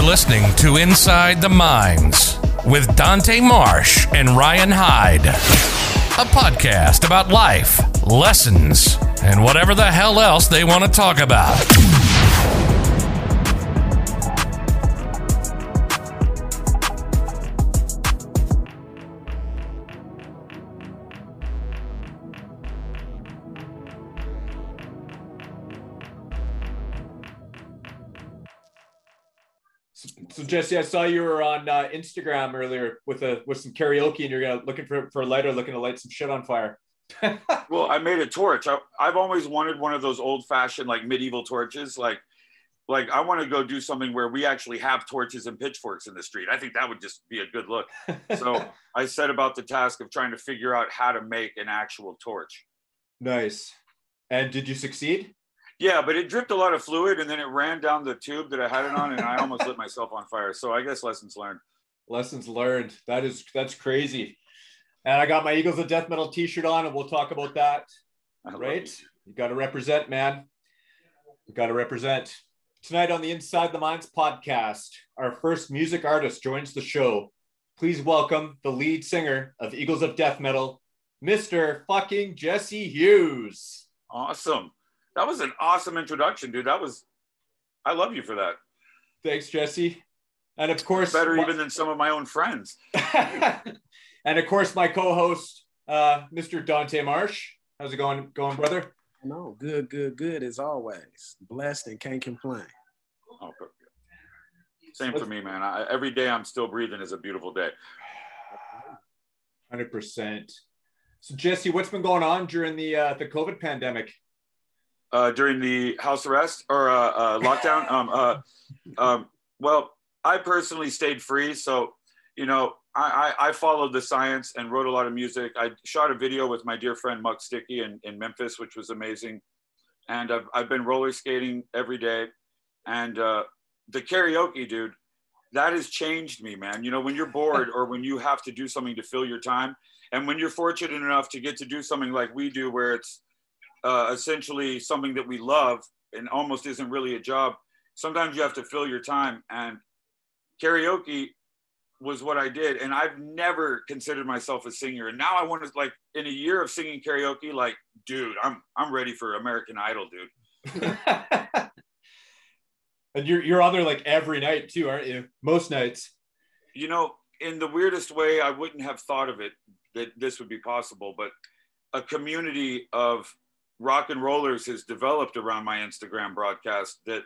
You're listening to Inside the Minds with Dante Marsh and Ryan Hyde, a podcast about life, lessons, and whatever the hell else they want to talk about. Jesse, I saw you were on uh, Instagram earlier with a with some karaoke, and you're gonna looking for for a lighter, looking to light some shit on fire. well, I made a torch. I, I've always wanted one of those old fashioned like medieval torches. Like, like I want to go do something where we actually have torches and pitchforks in the street. I think that would just be a good look. So I set about the task of trying to figure out how to make an actual torch. Nice. And did you succeed? Yeah, but it dripped a lot of fluid and then it ran down the tube that I had it on and I almost lit myself on fire. So I guess lessons learned. Lessons learned. That is that's crazy. And I got my Eagles of Death Metal t-shirt on and we'll talk about that. Right? You, you got to represent, man. You got to represent. Tonight on the Inside the Minds podcast, our first music artist joins the show. Please welcome the lead singer of Eagles of Death Metal, Mr. fucking Jesse Hughes. Awesome. That was an awesome introduction, dude. That was, I love you for that. Thanks, Jesse. And of course, better even than some of my own friends. and of course, my co-host, uh, Mr. Dante Marsh. How's it going, going, brother? No, good, good, good as always. Blessed and can't complain. Oh, same for me, man. I, every day I'm still breathing is a beautiful day. Hundred percent. So, Jesse, what's been going on during the uh, the COVID pandemic? Uh, during the house arrest or uh, uh, lockdown. um, uh, um, well, I personally stayed free, so you know I, I, I, followed the science and wrote a lot of music. I shot a video with my dear friend Muck Sticky in, in Memphis, which was amazing. And I've, I've been roller skating every day. And uh, the karaoke, dude, that has changed me, man. You know, when you're bored or when you have to do something to fill your time, and when you're fortunate enough to get to do something like we do, where it's uh, essentially something that we love and almost isn't really a job. Sometimes you have to fill your time, and karaoke was what I did. And I've never considered myself a singer. And now I want to like in a year of singing karaoke, like, dude, I'm I'm ready for American Idol, dude. and you're you're on there like every night too, aren't you? Most nights. You know, in the weirdest way, I wouldn't have thought of it that this would be possible, but a community of rock and rollers has developed around my Instagram broadcast that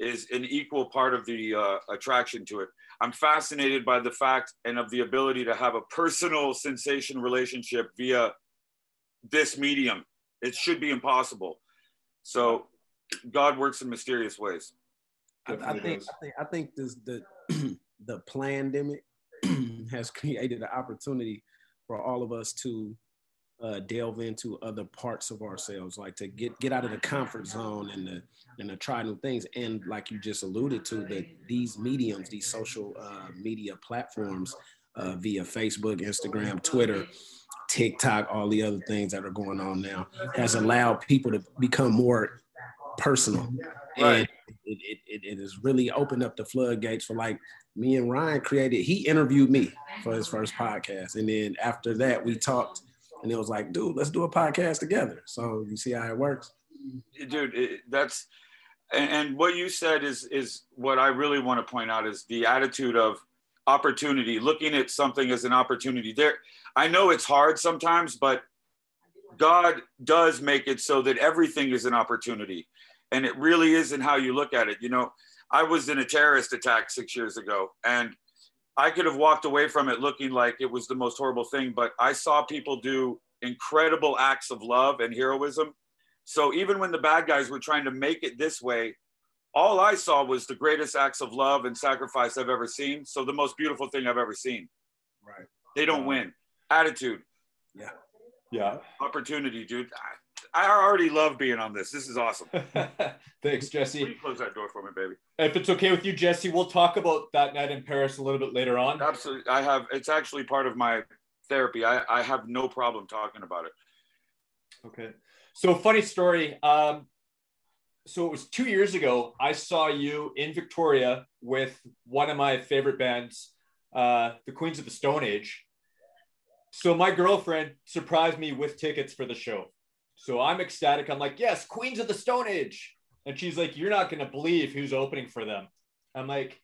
is an equal part of the uh, attraction to it. I'm fascinated by the fact and of the ability to have a personal sensation relationship via this medium. It should be impossible. So God works in mysterious ways. I, I, think, I think I think this the the pandemic has created an opportunity for all of us to uh, delve into other parts of ourselves, like to get get out of the comfort zone and the and the try new things. And like you just alluded to, that these mediums, these social uh, media platforms, uh, via Facebook, Instagram, Twitter, TikTok, all the other things that are going on now, has allowed people to become more personal. Right. And it, it, it, it has really opened up the floodgates for like me and Ryan created, he interviewed me for his first podcast. And then after that, we talked and it was like, dude, let's do a podcast together. So you see how it works, dude. It, that's and, and what you said is is what I really want to point out is the attitude of opportunity, looking at something as an opportunity. There, I know it's hard sometimes, but God does make it so that everything is an opportunity, and it really is in how you look at it. You know, I was in a terrorist attack six years ago, and I could have walked away from it looking like it was the most horrible thing, but I saw people do incredible acts of love and heroism. So even when the bad guys were trying to make it this way, all I saw was the greatest acts of love and sacrifice I've ever seen. So the most beautiful thing I've ever seen. Right. They don't um, win. Attitude. Yeah. Yeah. Opportunity, dude. I already love being on this. This is awesome. Thanks, Jesse. close that door for me, baby. If it's okay with you, Jesse, we'll talk about that night in Paris a little bit later on. Absolutely. I have, it's actually part of my therapy. I, I have no problem talking about it. Okay. So, funny story. Um, so it was two years ago. I saw you in Victoria with one of my favorite bands, uh, the Queens of the Stone Age. So my girlfriend surprised me with tickets for the show. So I'm ecstatic. I'm like, yes, Queens of the Stone Age. And she's like, you're not going to believe who's opening for them. I'm like,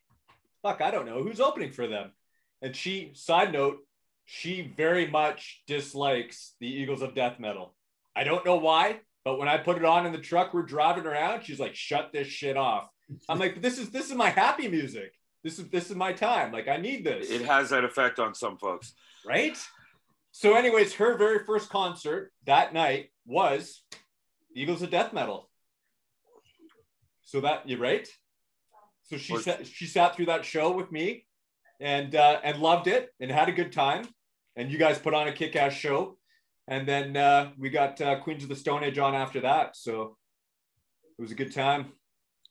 fuck, I don't know who's opening for them. And she, side note, she very much dislikes the Eagles of Death Metal. I don't know why, but when I put it on in the truck, we're driving around. She's like, "Shut this shit off." I'm like, "This is this is my happy music. This is this is my time. Like, I need this." It has that effect on some folks, right? So, anyways, her very first concert that night was Eagles of Death Metal. So that you right? So she sat she sat through that show with me, and uh, and loved it and had a good time. And you guys put on a kick ass show and then uh, we got uh, Queens of the Stone Age on after that. So it was a good time.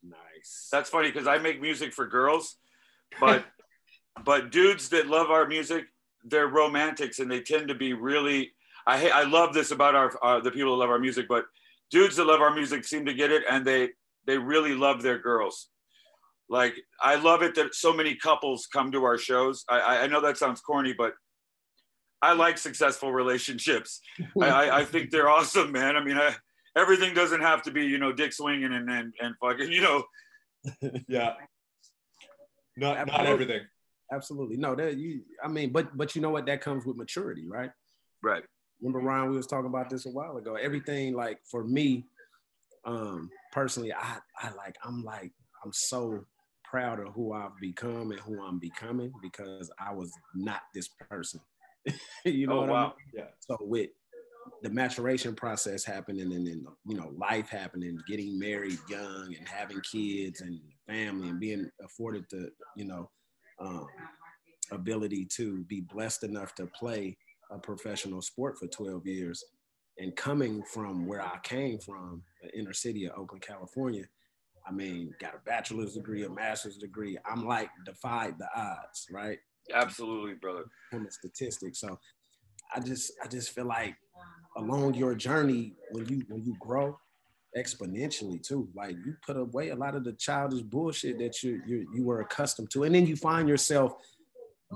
Nice. That's funny because I make music for girls, but but dudes that love our music, they're romantics and they tend to be really. I I love this about our uh, the people that love our music, but dudes that love our music seem to get it and they they really love their girls. Like I love it that so many couples come to our shows. I I know that sounds corny, but I like successful relationships. I, I, I, think they're awesome, man. I mean, I, everything doesn't have to be, you know, dick swinging and and, and fucking, you know. yeah. Not not everything. Absolutely. No, that you. I mean, but but you know what? That comes with maturity, right? Right. Remember, Ryan, we was talking about this a while ago. Everything, like for me, um, personally, I I like I'm like I'm so proud of who I've become and who I'm becoming because I was not this person you know oh, what wow. I mean? Yeah. So with the maturation process happening and then you know life happening, getting married young and having kids and family and being afforded the you know um, ability to be blessed enough to play a professional sport for 12 years and coming from where I came from, the inner city of Oakland, California, I mean, got a bachelor's degree, a master's degree. I'm like defied the odds, right? Absolutely, brother. I'm a statistic. So I just I just feel like along your journey when you when you grow exponentially too, like you put away a lot of the childish bullshit that you you you were accustomed to, and then you find yourself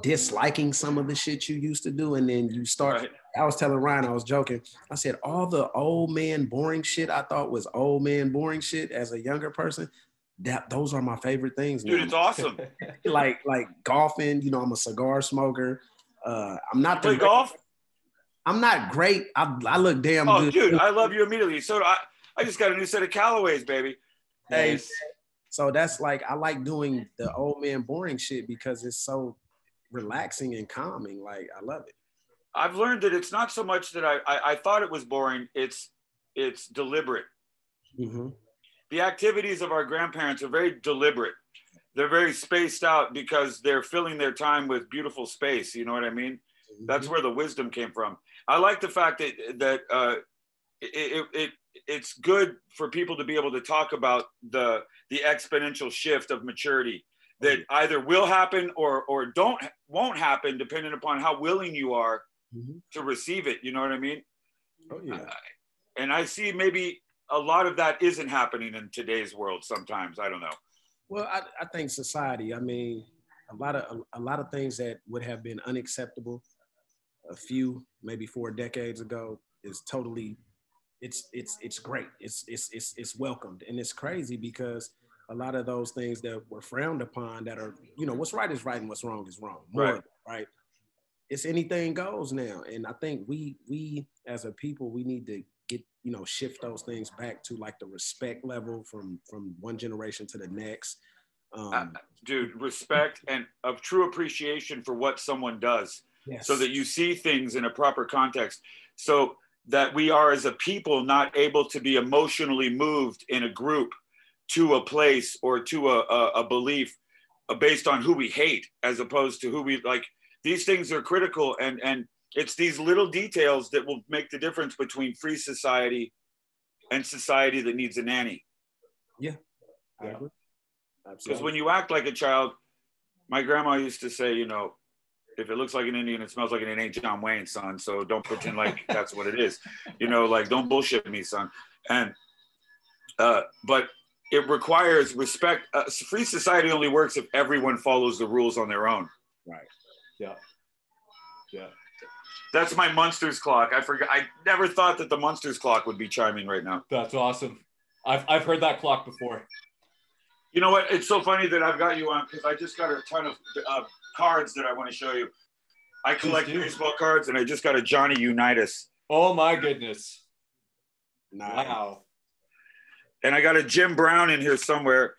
disliking some of the shit you used to do, and then you start. Right. I was telling Ryan, I was joking. I said all the old man boring shit I thought was old man boring shit as a younger person that those are my favorite things. Dude, now. it's awesome. like like golfing. You know, I'm a cigar smoker. Uh, I'm not play golf. I'm not great. I, I look damn oh, good. dude, I love you immediately. So I, I just got a new set of Callaways, baby. Hey, so that's like I like doing the old man boring shit because it's so relaxing and calming. Like I love it. I've learned that it's not so much that I I, I thought it was boring. It's it's deliberate. Mm-hmm the activities of our grandparents are very deliberate. They're very spaced out because they're filling their time with beautiful space. You know what I mean? Mm-hmm. That's where the wisdom came from. I like the fact that that uh, it, it, it's good for people to be able to talk about the the exponential shift of maturity that mm-hmm. either will happen or or don't won't happen depending upon how willing you are mm-hmm. to receive it. You know what I mean? Oh yeah. Uh, and I see maybe a lot of that isn't happening in today's world sometimes i don't know well i, I think society i mean a lot of a, a, lot of things that would have been unacceptable a few maybe four decades ago is totally it's it's it's great. It's it's it's, it's welcomed. And it's crazy because a lot of those things that were frowned upon that are you know what's right is right and what's wrong is wrong. More right, right? it's anything goes now. And i think we we as a people we need to get you know shift those things back to like the respect level from from one generation to the next. Um, uh, dude respect and of true appreciation for what someone does yes. so that you see things in a proper context. So that we are as a people not able to be emotionally moved in a group to a place or to a, a, a belief uh, based on who we hate as opposed to who we like these things are critical and and it's these little details that will make the difference between free society and society that needs a nanny. Yeah. Because when you act like a child, my grandma used to say, you know, if it looks like an Indian, it smells like an ain't John Wayne, son. So don't pretend like that's what it is. You know, like don't bullshit me, son. And uh, but it requires respect. Uh, free society only works if everyone follows the rules on their own. Right. Yeah. Yeah. That's my Munsters clock. I forgot. I never thought that the Munsters clock would be chiming right now. That's awesome. I've, I've heard that clock before. You know what? It's so funny that I've got you on because I just got a ton of uh, cards that I want to show you. I collect baseball cards and I just got a Johnny Unitas. Oh my goodness. Nice. Wow. And I got a Jim Brown in here somewhere.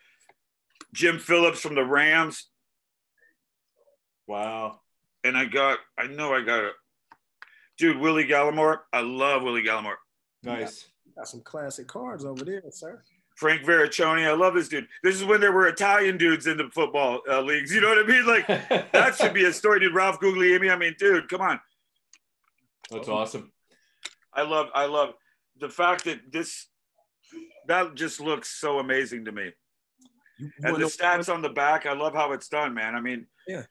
Jim Phillips from the Rams. Wow. And I got, I know I got a dude, Willie Galimore. I love Willie Galimore. Nice. Got some classic cards over there, sir. Frank Varrichione. I love this dude. This is when there were Italian dudes in the football uh, leagues. You know what I mean? Like that should be a story. Did Ralph Guglielmi. I mean, dude, come on. That's awesome. I love, I love the fact that this, that just looks so amazing to me. You, you And the stats on the back, I love how it's done, man. I mean, yeah.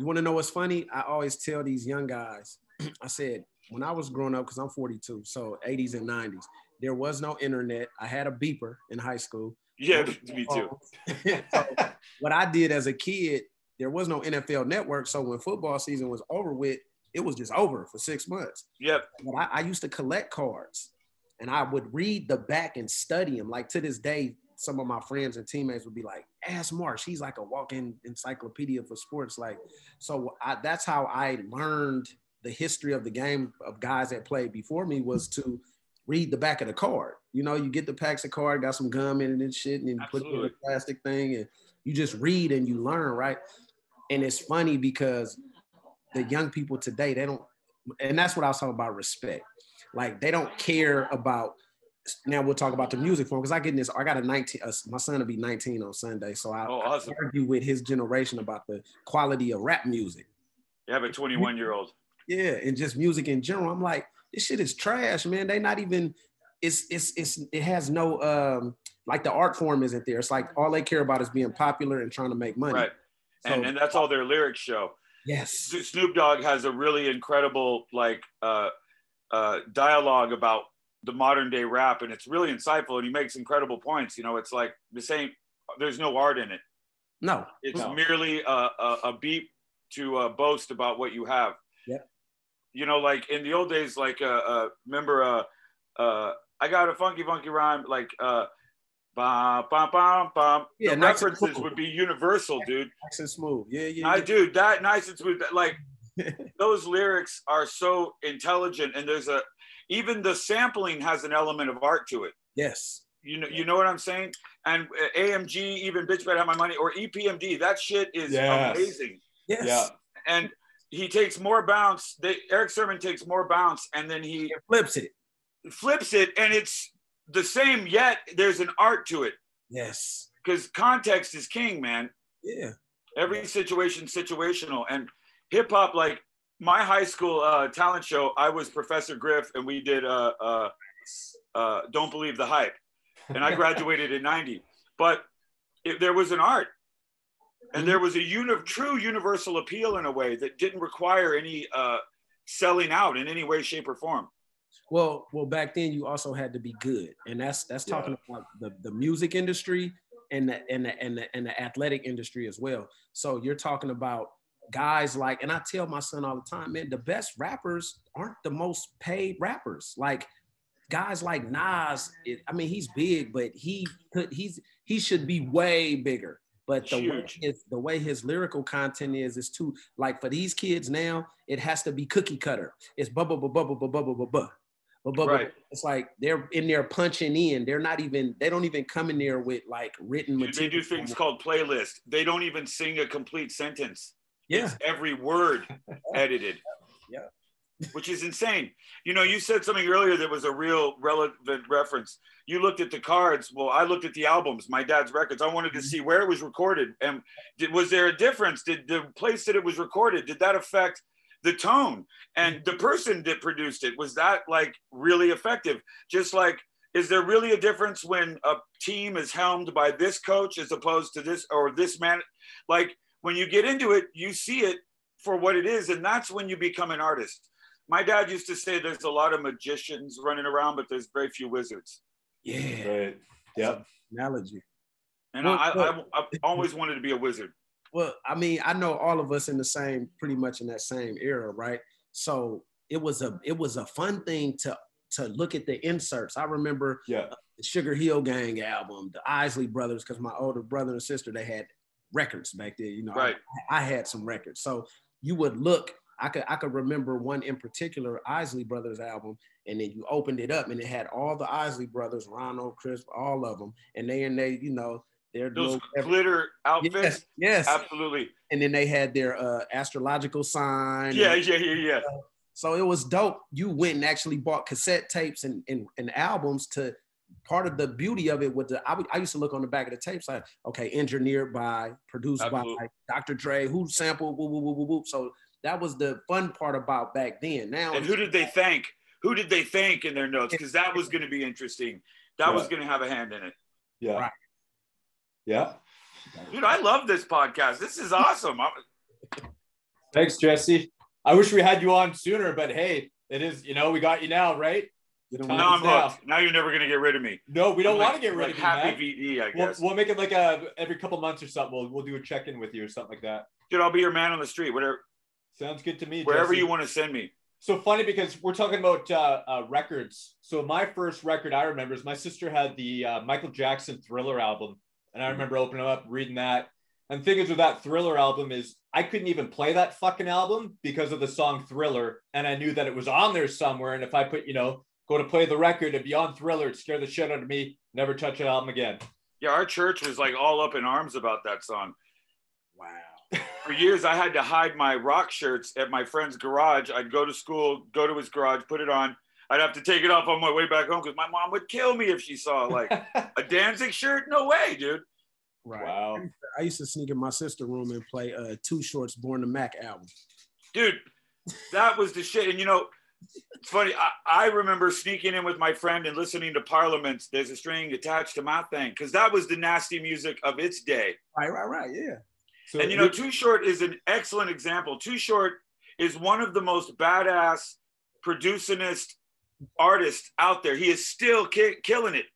You want to know what's funny? I always tell these young guys, I said, when I was growing up, because I'm 42, so 80s and 90s, there was no internet. I had a beeper in high school. yeah, me too. So what I did as a kid, there was no NFL network. So when football season was over with, it was just over for six months. Yep. But I, I used to collect cards and I would read the back and study them. Like to this day, some of my friends and teammates would be like, ask Marsh. He's like a walking encyclopedia for sports. Like, so I, that's how I learned the history of the game of guys that played before me was to read the back of the card. You know, you get the packs of card, got some gum in it and shit, and you put it in a plastic thing, and you just read and you learn, right? And it's funny because the young people today, they don't, and that's what I was talking about respect. Like they don't care about. Now we'll talk about the music form because I get in this. I got a 19. Uh, my son will be 19 on Sunday, so I, Oh, awesome. I argue with his generation about the quality of rap music. You have a 21 year old. Yeah, and just music in general. I'm like, this shit is trash, man. They not even. It's it's it's it has no um like the art form isn't there. It's like all they care about is being popular and trying to make money. Right. And, So- and that's all their lyrics show. Yes. Snoop Dogg has a really incredible like uh, uh, dialogue about the modern day rap, and it's really insightful. And he makes incredible points. You know, it's like the same. There's no art in it. No. It's No. merely a, a, a beat to uh, boast about what you have. You know, like in the old days, like uh, uh remember, uh, uh, I got a funky, funky rhyme, like uh, bam, bam, bam, bam. Yeah, the nice references would be universal, dude. Nice and smooth. Yeah, yeah. I yeah. do that nice and smooth. Like those lyrics are so intelligent, and there's a even the sampling has an element of art to it. Yes. You know, you know what I'm saying? And uh, AMG, even Bitch Better Have My Money, or EPMD, that shit is Yes. amazing. Yes. Yeah. And he takes more bounce. They, Erick Sermon takes more bounce, and then he It flips it. flips it, and it's the same. Yet there's an art to it Yes. because context is king, man. Yeah. every situation situational and hip hop like my high school uh, talent show i was professor griff and we did uh, uh, uh, don't believe the hype and i graduated in 90 but it, there was an art and there was a uni- true universal appeal in a way that didn't require any uh, selling out in any way shape or form Well, well, back then you also had to be good, and that's that's Yeah. talking about the, the music industry and the and the and the and the athletic industry as well. So you're talking about guys like, and I tell my son all the time, man, the best rappers aren't the most paid rappers. Like guys like Nas, it, I mean, he's big, but he could he's he should be way bigger. But the way, his, the way his lyrical content is, is too like for these kids now, it has to be cookie cutter. It's bubble bubble bubble bubble bubble bubble. Right. it's like they're in there punching in. They're not even. They don't even come in there with like written they material. do things called playlist they don't even sing a complete sentence Yeah, It's every word edited. Yeah. Which is insane. You know, you said something earlier that was a real relevant reference. You looked at the cards. Well, I looked at the albums, my dad's records. I wanted to mm-hmm. see where it was recorded. And did, was there a difference? Did the place that it was recorded, did that affect the tone? And mm-hmm. the person that produced it, was that like really effective? Just like, is there really a difference when a team is helmed by this coach as opposed to this or this man? Like, when you get into it, you see it for what it is, and that's when you become an artist. My dad used to say there's a lot of magicians running around, but there's very few wizards. yeah. Right. Yep. Analogy. and well, I, I, I, I always wanted to be a wizard. Well, I mean, I know all of us in the same, pretty much in that same era, right? So it was a it was a fun thing to to look at the inserts. I remember yeah. Uh, the Sugar Hill Gang album, the Isley Brothers, because my older brother and sister they had records back then. You know, right. I, I, had some records, so you would look. I could I could remember one in particular, Isley Brothers album, and then you opened it up and it had all the Isley Brothers, Ronald, Crisp, all of them, and they and they you know their those glitter outfits. Yes, yes, absolutely. And then they had their uh, astrological sign. Yeah, and, yeah, yeah, yeah. so it was dope. You went and actually bought cassette tapes and, and, and albums to part of the beauty of it with the I, I used to look on the back of the tapes like okay engineered by produced Absolutely. by Dr. Dre who sampled whoop, whoop, whoop, whoop. so that was the fun part about back then now and who did they thank who did they thank in their notes because that was going to be interesting that yeah. was going to have a hand in it yeah right. Yeah. Dude, I love this podcast. This is awesome. Thanks, Jesse. I wish we had you on sooner, but hey, it is, you know, we got you now, right? now I'm now. hooked. Now you're never gonna get rid of me. No, we don't want to get rid like of you. Happy VD, I guess. We'll, we'll, make it like a every couple months or something. We'll we'll do a check in with you or something like that. Dude, I'll be your man on the street. Whatever. Sounds good to me. Wherever Jesse. you want to send me. So funny because we're talking about uh, uh, records. So my first record I remember is my sister had the uh, Michael Jackson Thriller album, and I remember opening up, reading that. And thing is with that Thriller album is I couldn't even play that fucking album because of the song Thriller. And I knew that it was on there somewhere. And if I put, you know, go to play the record and be on Thriller, it scare the shit out of me. Never touch that album again. Yeah, our church was like all up in arms about that song. Wow. For years, I had to hide my rock shirts at my friend's garage. I'd go to school, go to his garage, put it on. I'd have to take it off on my way back home because my mom would kill me if she saw like a Danzig shirt. No way, dude. Right. Wow. I used to sneak in my sister room and play uh, Too Short's Born to Mack album. Dude, that was the shit. And you know, it's funny. I, I remember sneaking in with my friend and listening to Parliaments. There's a string attached to my thing because that was the nasty music of its day. Right, right, right. Yeah. So and you know, Too Short is an excellent example. Too Short is one of the most badass productionist artists out there. He is still ki- killing it,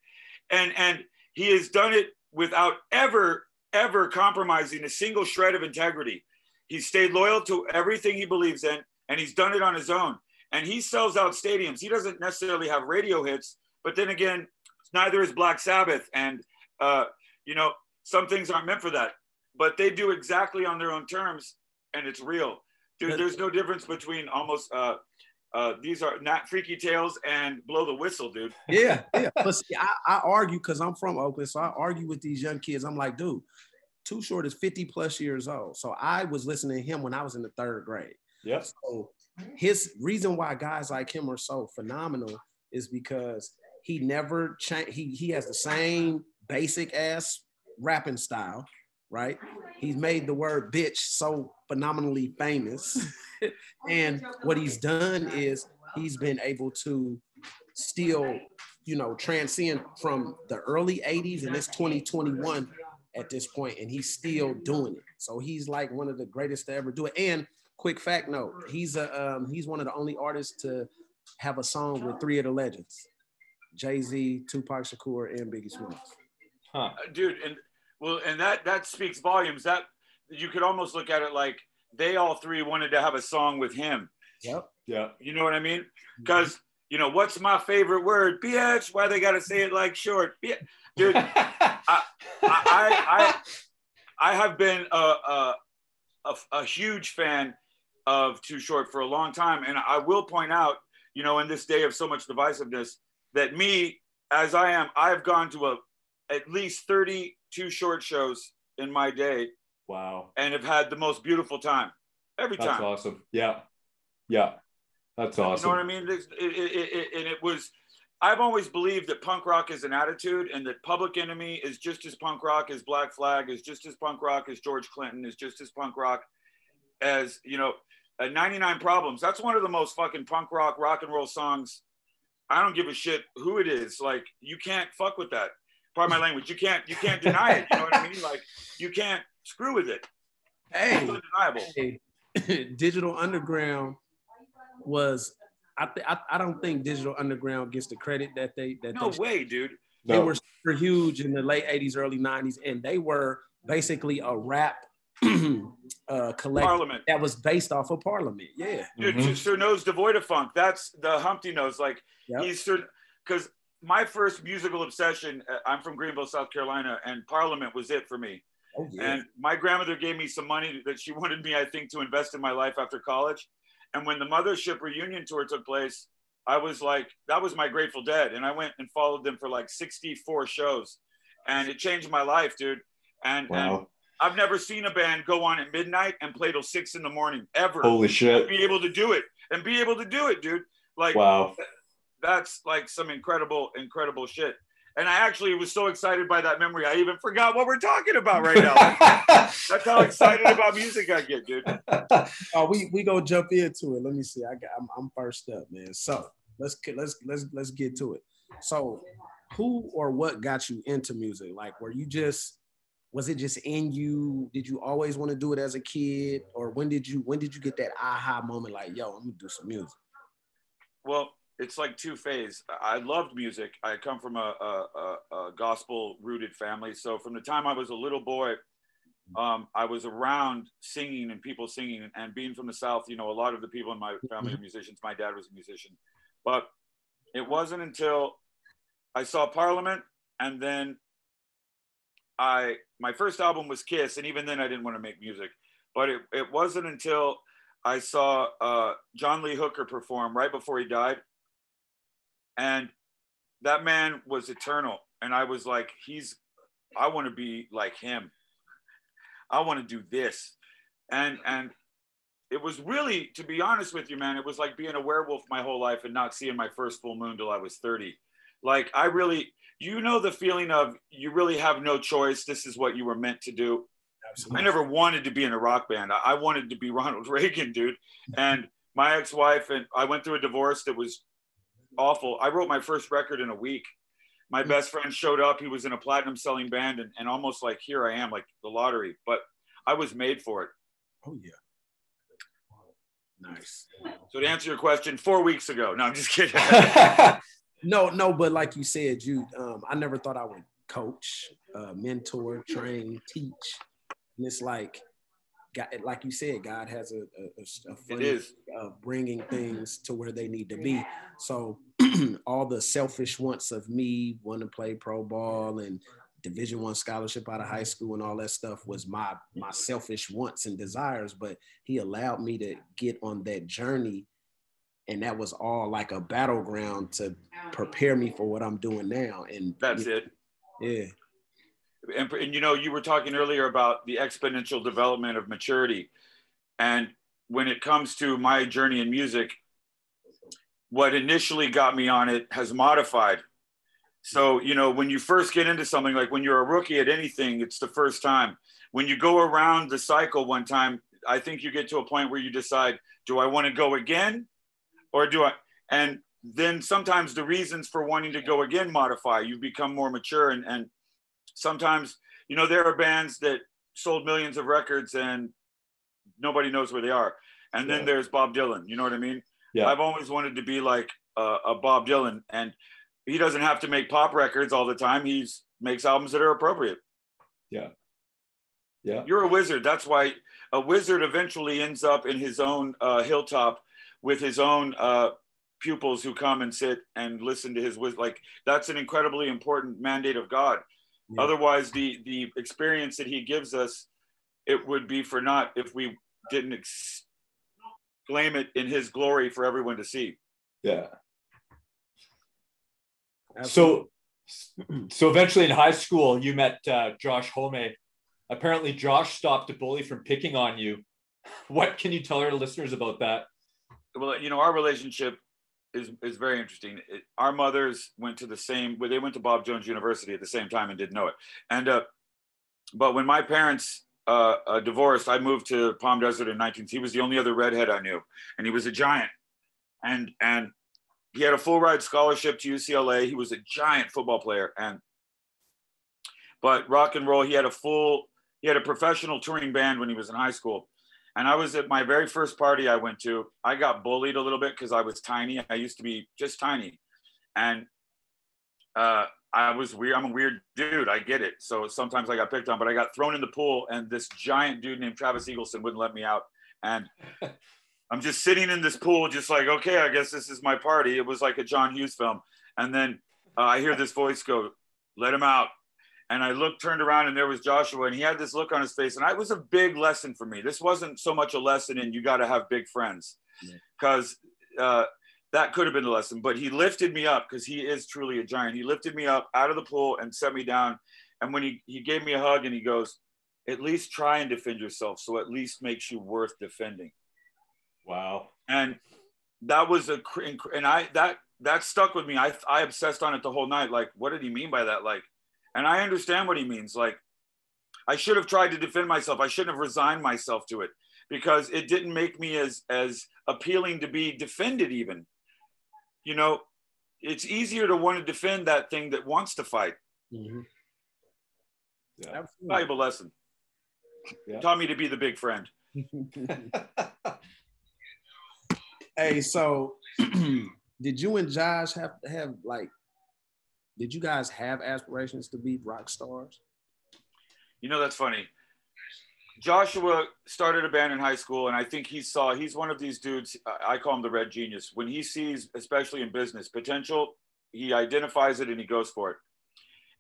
and and he has done it without ever, ever compromising a single shred of integrity. He's stayed loyal to everything he believes in, and he's done it on his own. And he sells out stadiums. He doesn't necessarily have radio hits, but then again, neither is Black Sabbath. And, uh, you know, some things aren't meant for that, but they do exactly on their own terms, and it's real. Dude, there's no difference between almost uh, uh, these are not freaky tales and blow the whistle, dude. Yeah, yeah. But see, I, I argue because I'm from Oakland, so I argue with these young kids. I'm like, dude, Too Short is 50 plus years old. So I was listening to him when I was in the third grade. Yep. So his reason why guys like him are so phenomenal is because he never changed. He he has the same basic ass rapping style, right? He's made the word bitch so phenomenally famous. and what he's done is he's been able to still, you know, transcend from the early 80s and it's 2021 at this point, and he's still doing it. So he's like one of the greatest to ever do it. And quick fact note, he's a um, he's one of the only artists to have a song with three of the legends. Jay-Z, Tupac Shakur, and Biggie Smalls. Huh. Uh, dude, and well, and that that speaks volumes. That you could almost look at it like they all three wanted to have a song with him. Yep. Yeah. You know what I mean? Mm-hmm. Because you know what's my favorite word? Bitch. Why they gotta say it like short? Dude, I, I, I, I have been a, a, a, a huge fan of Too Short for a long time, and I will point out, you know, in this day of so much divisiveness, that me, as I am, I've gone to a at least 32 Short shows in my day Wow. And have had the most beautiful time every That's time. That's awesome. Yeah. Yeah. That's awesome. You know what I mean? It, it, it, and it was, I've always believed that punk rock is an attitude and that Public Enemy is just as punk rock as Black Flag, is just as punk rock as George Clinton, is just as punk rock as, you know, uh, 99 Problems. That's one of the most fucking punk rock, rock and roll songs. I don't give a shit who it is. Like, you can't fuck with that. Pardon my language. You can't, you can't deny it. You know what I mean? Like, you can't, Screw with it. Hey, hey Digital Underground was I, th- I, I don't think Digital Underground gets the credit that they that no they way, dude. No. They were super huge in the late 80s, early 90s, and they were basically a rap uh, collective Parliament. that was based off of Parliament. Yeah. Dude, mm-hmm. Sir Nose devoid of funk. That's the Humpty Nose. Like yep. he's Sir, because my first musical obsession, uh, I'm from Greenville, South Carolina, and Parliament was it for me. Oh, yeah. And my grandmother gave me some money that she wanted me, I think, to invest in my life after college. And when the Mothership reunion tour took place, I was like, that was my Grateful Dead. And I went and followed them for like 64 shows. And it changed my life, dude. And, wow. and I've never seen a band go on at midnight and play till six in the morning ever. Holy shit. Be able to do it and be able to do it, dude. Like, wow. That's like some incredible, incredible shit. And I actually was so excited by that memory, I even forgot what we're talking about right now. That's how excited about music I get, dude. Oh, we we go jump into it. Let me see. I got I'm, I'm first up, man. So let's let's let's let's get to it. So, who or what got you into music? Like, were you just was it just in you? Did you always want to do it as a kid, or when did you when did you get that aha moment? Like, yo, I'm gonna do some music. Well, it's like two phase. I loved music. I come from a, a, a, gospel rooted family. So from the time I was a little boy, um, I was around singing and people singing. And being from the South, you know, a lot of the people in my family are musicians. My dad was a musician. But it wasn't until I saw Parliament and then I, my first album was Kiss. And even then I didn't want to make music. But it, it wasn't until I saw uh, John Lee Hooker perform right before he died and that man was eternal. And i was like he's i want to be like him. I want to do this. And and it was really to be honest with you man it was like being a werewolf my whole life and not seeing my first full moon till i was 30 like i really you know the feeling of you really have no choice. This is what you were meant to do. Absolutely. i never wanted to be in a rock band. I wanted to be ronald reagan dude. And my ex-wife and i went through a divorce that was awful. I wrote my first record in a week. My mm. best friend showed up. He was in a platinum selling band and, and almost like here I am, like the lottery. But I was made for it. Oh yeah. Nice. So to answer your question, four weeks ago. No, I'm just kidding. no, no, but like you said, you um, I never thought I would coach, uh, mentor, train, teach. And it's like God, like you said, God has a, a, a frame of bringing mm-hmm. things to where they need to be. So all the selfish wants of me wanting to play pro ball and division one scholarship out of high school and all that stuff was my my selfish wants and desires but he allowed me to get on that journey and that was all like a battleground to prepare me for what i'm doing now. And that's it. Yeah and, and you know you were talking earlier about the exponential development of maturity. And when it comes to my journey in music what initially got me on it has modified. So you know when you first get into something like when you're a rookie at anything it's the first time. When you go around the cycle one time i think you get to a point where you decide do i want to go again? Or do i and then sometimes the reasons for wanting to go again modify. You become more mature and, and sometimes you know there are bands that sold millions of records and nobody knows where they are. And then there's bob dylan you know what i mean? Yeah. I've always wanted to be like a, a bob dylan and he doesn't have to make pop records all the time. He makes albums that are appropriate. Yeah. Yeah. You're a wizard. That's why a wizard eventually ends up in his own uh, hilltop with his own uh, pupils who come and sit and listen to his wisdom like that's an incredibly important mandate of god yeah. Otherwise, the the experience that he gives us, it would be for naught if we didn't exclaim it in his glory for everyone to see. Yeah. So, so eventually in high school, you met uh, Josh Homme. Apparently, Josh stopped a bully from picking on you. What can you tell our listeners about that? Well, you know, our relationship is is very interesting. It, our mothers went to the same. Well, they went to Bob Jones University at the same time and didn't know it. And uh, but when my parents uh, uh, divorced, I moved to Palm Desert in 19. He was the only other redhead I knew, and he was a giant. And and he had a full ride scholarship to UCLA. He was a giant football player, and but rock and roll. He had a full. He had a professional touring band when he was in high school and I was at my very first party I went to. I got bullied a little bit because I was tiny. I used to be just tiny. And uh, I was weird. I'm a weird dude. I get it. So sometimes I got picked on, but I got thrown in the pool, and this giant dude named Travis Eagleson wouldn't let me out. And I'm just sitting in this pool, just like, okay, I guess this is my party. It was like a John Hughes film. And then uh, I hear this voice go, "Let him out." And I looked, turned around, and there was Joshua, and he had this look on his face. And it was a big lesson for me. This wasn't so much a lesson in you got to have big friends, because uh, that could have been a lesson. But he lifted me up because he is truly a giant. He lifted me up out of the pool and set me down. And when he, he gave me a hug and he goes, at least try and defend yourself. So at least makes you worth defending. Wow. And that was a, and I, that, that stuck with me. I, I obsessed on it the whole night. Like, what did he mean by that? Like, and I understand what he means. Like, I should have tried to defend myself. I shouldn't have resigned myself to it because it didn't make me as, as appealing to be defended even you know, it's easier to want to defend that thing that wants to fight. Mm-hmm. Yeah. Valuable lesson. Yeah. Taught me to be the big friend. hey, so did you and Josh have have like did you guys have aspirations to be rock stars? You know, that's funny. Joshua started a band in high school, and I think he saw he's one of these dudes. I call him the red genius. When he sees, especially in business, potential, he identifies it and he goes for it.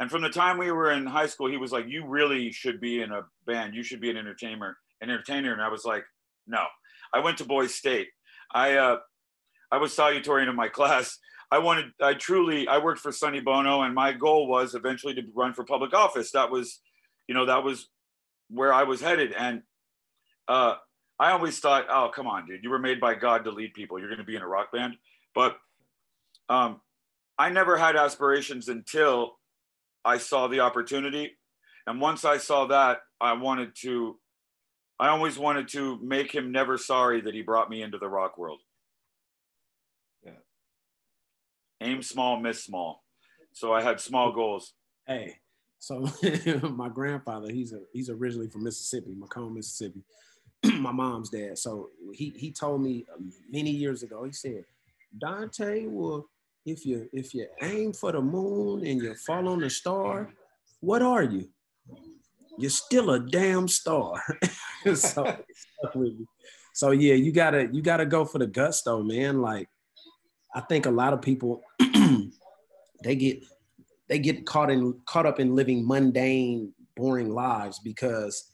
And from the time we were in high school, he was like, "You really should be in a band. You should be an entertainer." An entertainer, and I was like, "No." I went to Boys State. I uh, I was salutatorian in my class. I wanted, I truly, I worked for Sonny Bono, and my goal was eventually to run for public office. That was, you know, that was where I was headed. And uh, I always thought, oh, come on, dude, you were made by God to lead people. You're going to be in a rock band. But um, I never had aspirations until I saw the opportunity. And once I saw that, I wanted to, I always wanted to make him never sorry that he brought me into the rock world. Yeah. Aim small, miss small. So I had small goals. Hey, so my grandfather, he's a he's originally from Mississippi, McComb, Mississippi. my mom's dad. So he he told me uh, many years ago. He said, Dante, well, if you if you aim for the moon and you fall on the star, what are you? You're still a damn star. so, so yeah, you gotta you gotta go for the gusto, man. Like I think a lot of people they get they get caught in caught up in living mundane, boring lives because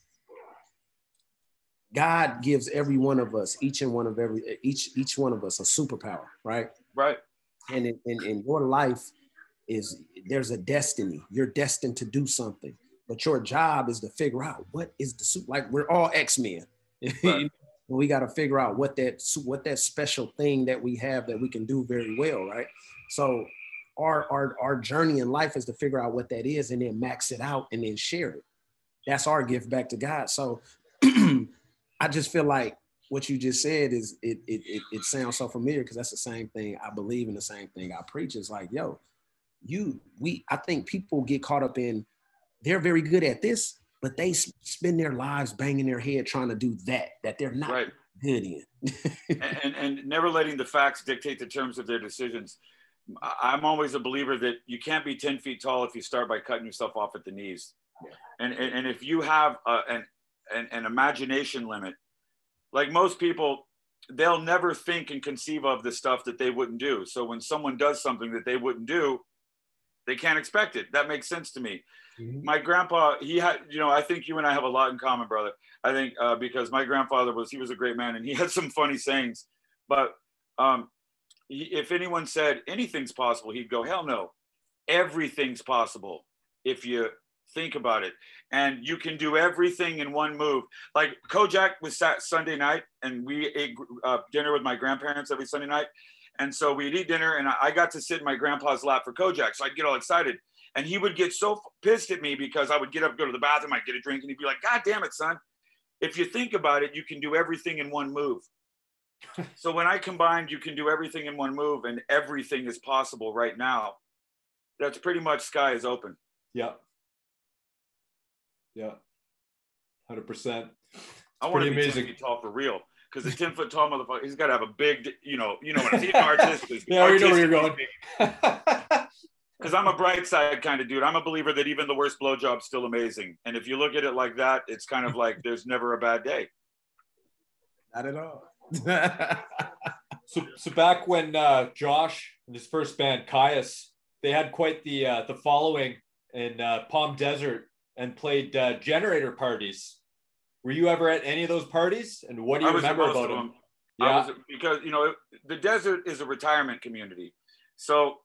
God gives every one of us, each and one of every each each one of us a superpower, right? Right. And in, in, in your life is there's a destiny. You're destined to do something, but your job is to figure out what is the super. Like we're all X Men. Right. we got to figure out what that what that special thing that we have that we can do very well, right? So our, our, our journey in life is to figure out what that is and then max it out and then share it. That's our gift back to God. So I just feel like what you just said is it it it, it sounds so familiar because that's the same thing I believe in the same thing I preach. Is like, yo, you we I think people get caught up in they're very good at this, but they spend their lives banging their head trying to do that that they're not right. good in. and, and and never letting the facts dictate the terms of their decisions. I'm always a believer that you can't be 10 feet tall if you start by cutting yourself off at the knees. Yeah. And, and, and if you have a, an, an, an imagination limit, like most people, they'll never think and conceive of the stuff that they wouldn't do. So when someone does something that they wouldn't do, they can't expect it. That makes sense to me. Mm-hmm. My grandpa, he had, you know, I think you and I have a lot in common, brother. I think uh, because my grandfather was, he was a great man and he had some funny sayings, but um, if anyone said anything's possible, he'd go, hell no. Everything's possible if you think about it. And you can do everything in one move. Like Kojak was sat Sunday night and we ate uh, dinner with my grandparents every Sunday night. And so we'd eat dinner and I got to sit in my grandpa's lap for Kojak. So I'd get all excited. And he would get so pissed at me because I would get up, go to the bathroom, I'd get a drink, and he'd be like, God damn it, son. If you think about it, you can do everything in one move so when I combined, you can do everything in one move and everything is possible right now. That's pretty much sky is open. Yeah. Yeah. 100%. I want to be amazing. 10 feet tall for real. Because a 10 foot tall motherfucker, he's got to have a big, you know, you know, an artist is. yeah, we know where you're going. because I'm a bright side kind of dude. I'm a believer that even the worst blowjob's still amazing. And if you look at it like that, it's kind of like there's never a bad day. Not at all. so, so back when uh, Josh and his first band, Kyuss, they had quite the uh, the following in uh, Palm Desert and played uh, generator parties. Were you ever at any of those parties? And what do you remember about them? them? Yeah, was, because you know the desert is a retirement community, so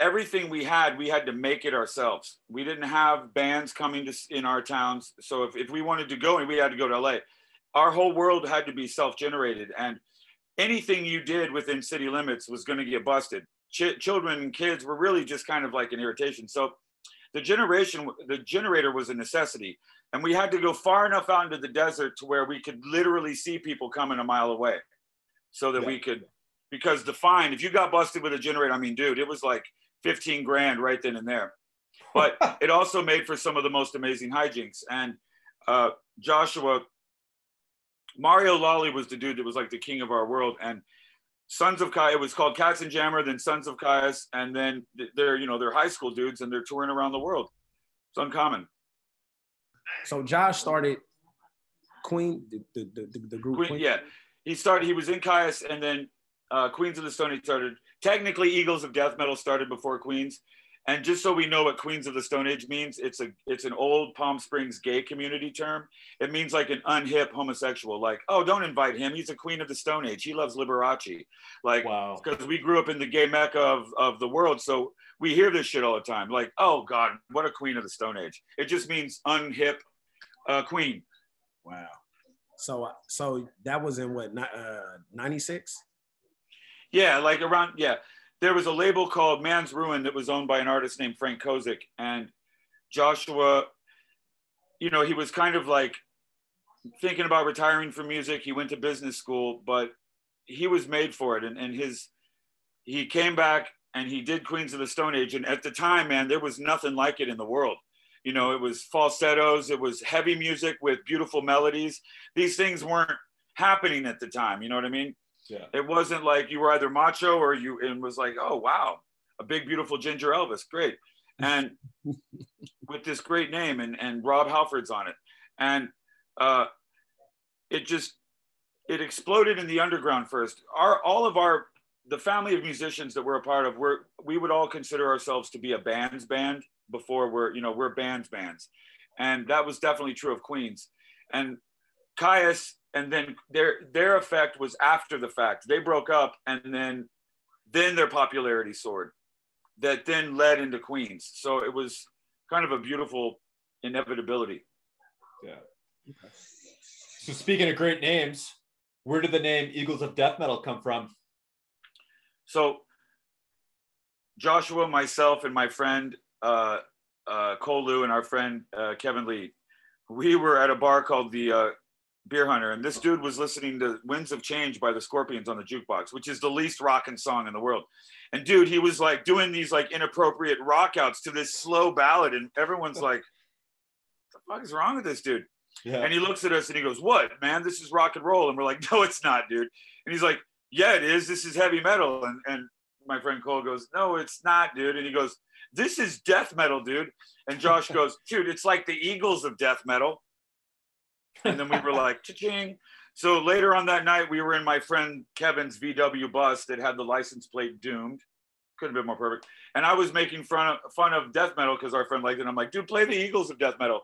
everything we had, we had to make it ourselves. We didn't have bands coming to in our towns, so if, if we wanted to go, and we had to go to LA, our whole world had to be self-generated, and anything you did within city limits was going to get busted. Ch- children and kids were really just kind of like an irritation. So the generation, the generator was a necessity, and we had to go far enough out into the desert to where we could literally see people coming a mile away, so that yeah. we could. Because the fine, if you got busted with a generator, I mean, dude, it was like 15 grand right then and there. But it also made for some of the most amazing hijinks. And uh, Joshua, Mario Lalli was the dude that was like the king of our world. And Sons of Kai, it was called Katzenjammer, then Sons of Kyuss, and then they're, you know, they're high school dudes and they're touring around the world. It's uncommon. So Josh started Queen, the, the, the, the group. Queen, Queen, Yeah. He started, he was in Kyuss and then uh, Queens of the Stone Age started. Technically, Eagles of Death Metal started before Queens. And just so we know what Queens of the Stone Age means, it's a it's an old Palm Springs gay community term. It means like an unhip homosexual, like oh don't invite him, he's a Queen of the Stone Age. He loves Liberace, like because wow. we grew up in the gay mecca of of the world, so we hear this shit all the time. Like oh god, what a Queen of the Stone Age. It just means unhip uh, queen. Wow. So so that was in what uh, ninety six. Yeah, like around yeah. There was a label called Man's Ruin that was owned by an artist named Frank Kozik, and Joshua, you know, he was kind of like thinking about retiring from music. He went to business school, but he was made for it, and and his he came back and he did Queens of the Stone Age, and at the time, man, there was nothing like it in the world. You know, it was falsettos, it was heavy music with beautiful melodies. These things weren't happening at the time. You know what I mean? Yeah. It wasn't like you were either macho or you and was like, oh wow, a big beautiful ginger Elvis, great, and with this great name and and Rob Halford's on it, and uh, it just it exploded in the underground first. Our all of our the family of musicians that we're a part of, we're we would all consider ourselves to be a band's band before we're you know we're bands bands, and that was definitely true of Queens, and Kyuss and then their their effect was after the fact. They broke up, and then then their popularity soared. That then led into Queens. So it was kind of a beautiful inevitability. Yeah. Okay. So speaking of great names, where did the name Eagles of Death Metal come from? So Joshua, myself, and my friend uh, uh, Cole Lou and our friend uh, Kevin Lee, we were at a bar called the uh, Beer Hunter, and this dude was listening to Winds of Change by the Scorpions on the jukebox, which is the least rocking song in the world. And dude, he was like doing these like inappropriate rock outs to this slow ballad, and everyone's like, "What the fuck is wrong with this dude?" Yeah. And he looks at us and he goes, "What, man? This is rock and roll." And we're like, "No, it's not, dude." And he's like, "Yeah, it is. This is heavy metal." And and my friend Cole goes, "No, it's not, dude." And he goes, "This is death metal, dude." And Josh goes, "Dude, it's like the Eagles of death metal." And then we were like, cha-ching. So later on that night, we were in my friend Kevin's VW bus that had the license plate doomed. Couldn't have been more perfect. And I was making fun of, fun of death metal because our friend liked it. And I'm like, dude, play the Eagles of death metal.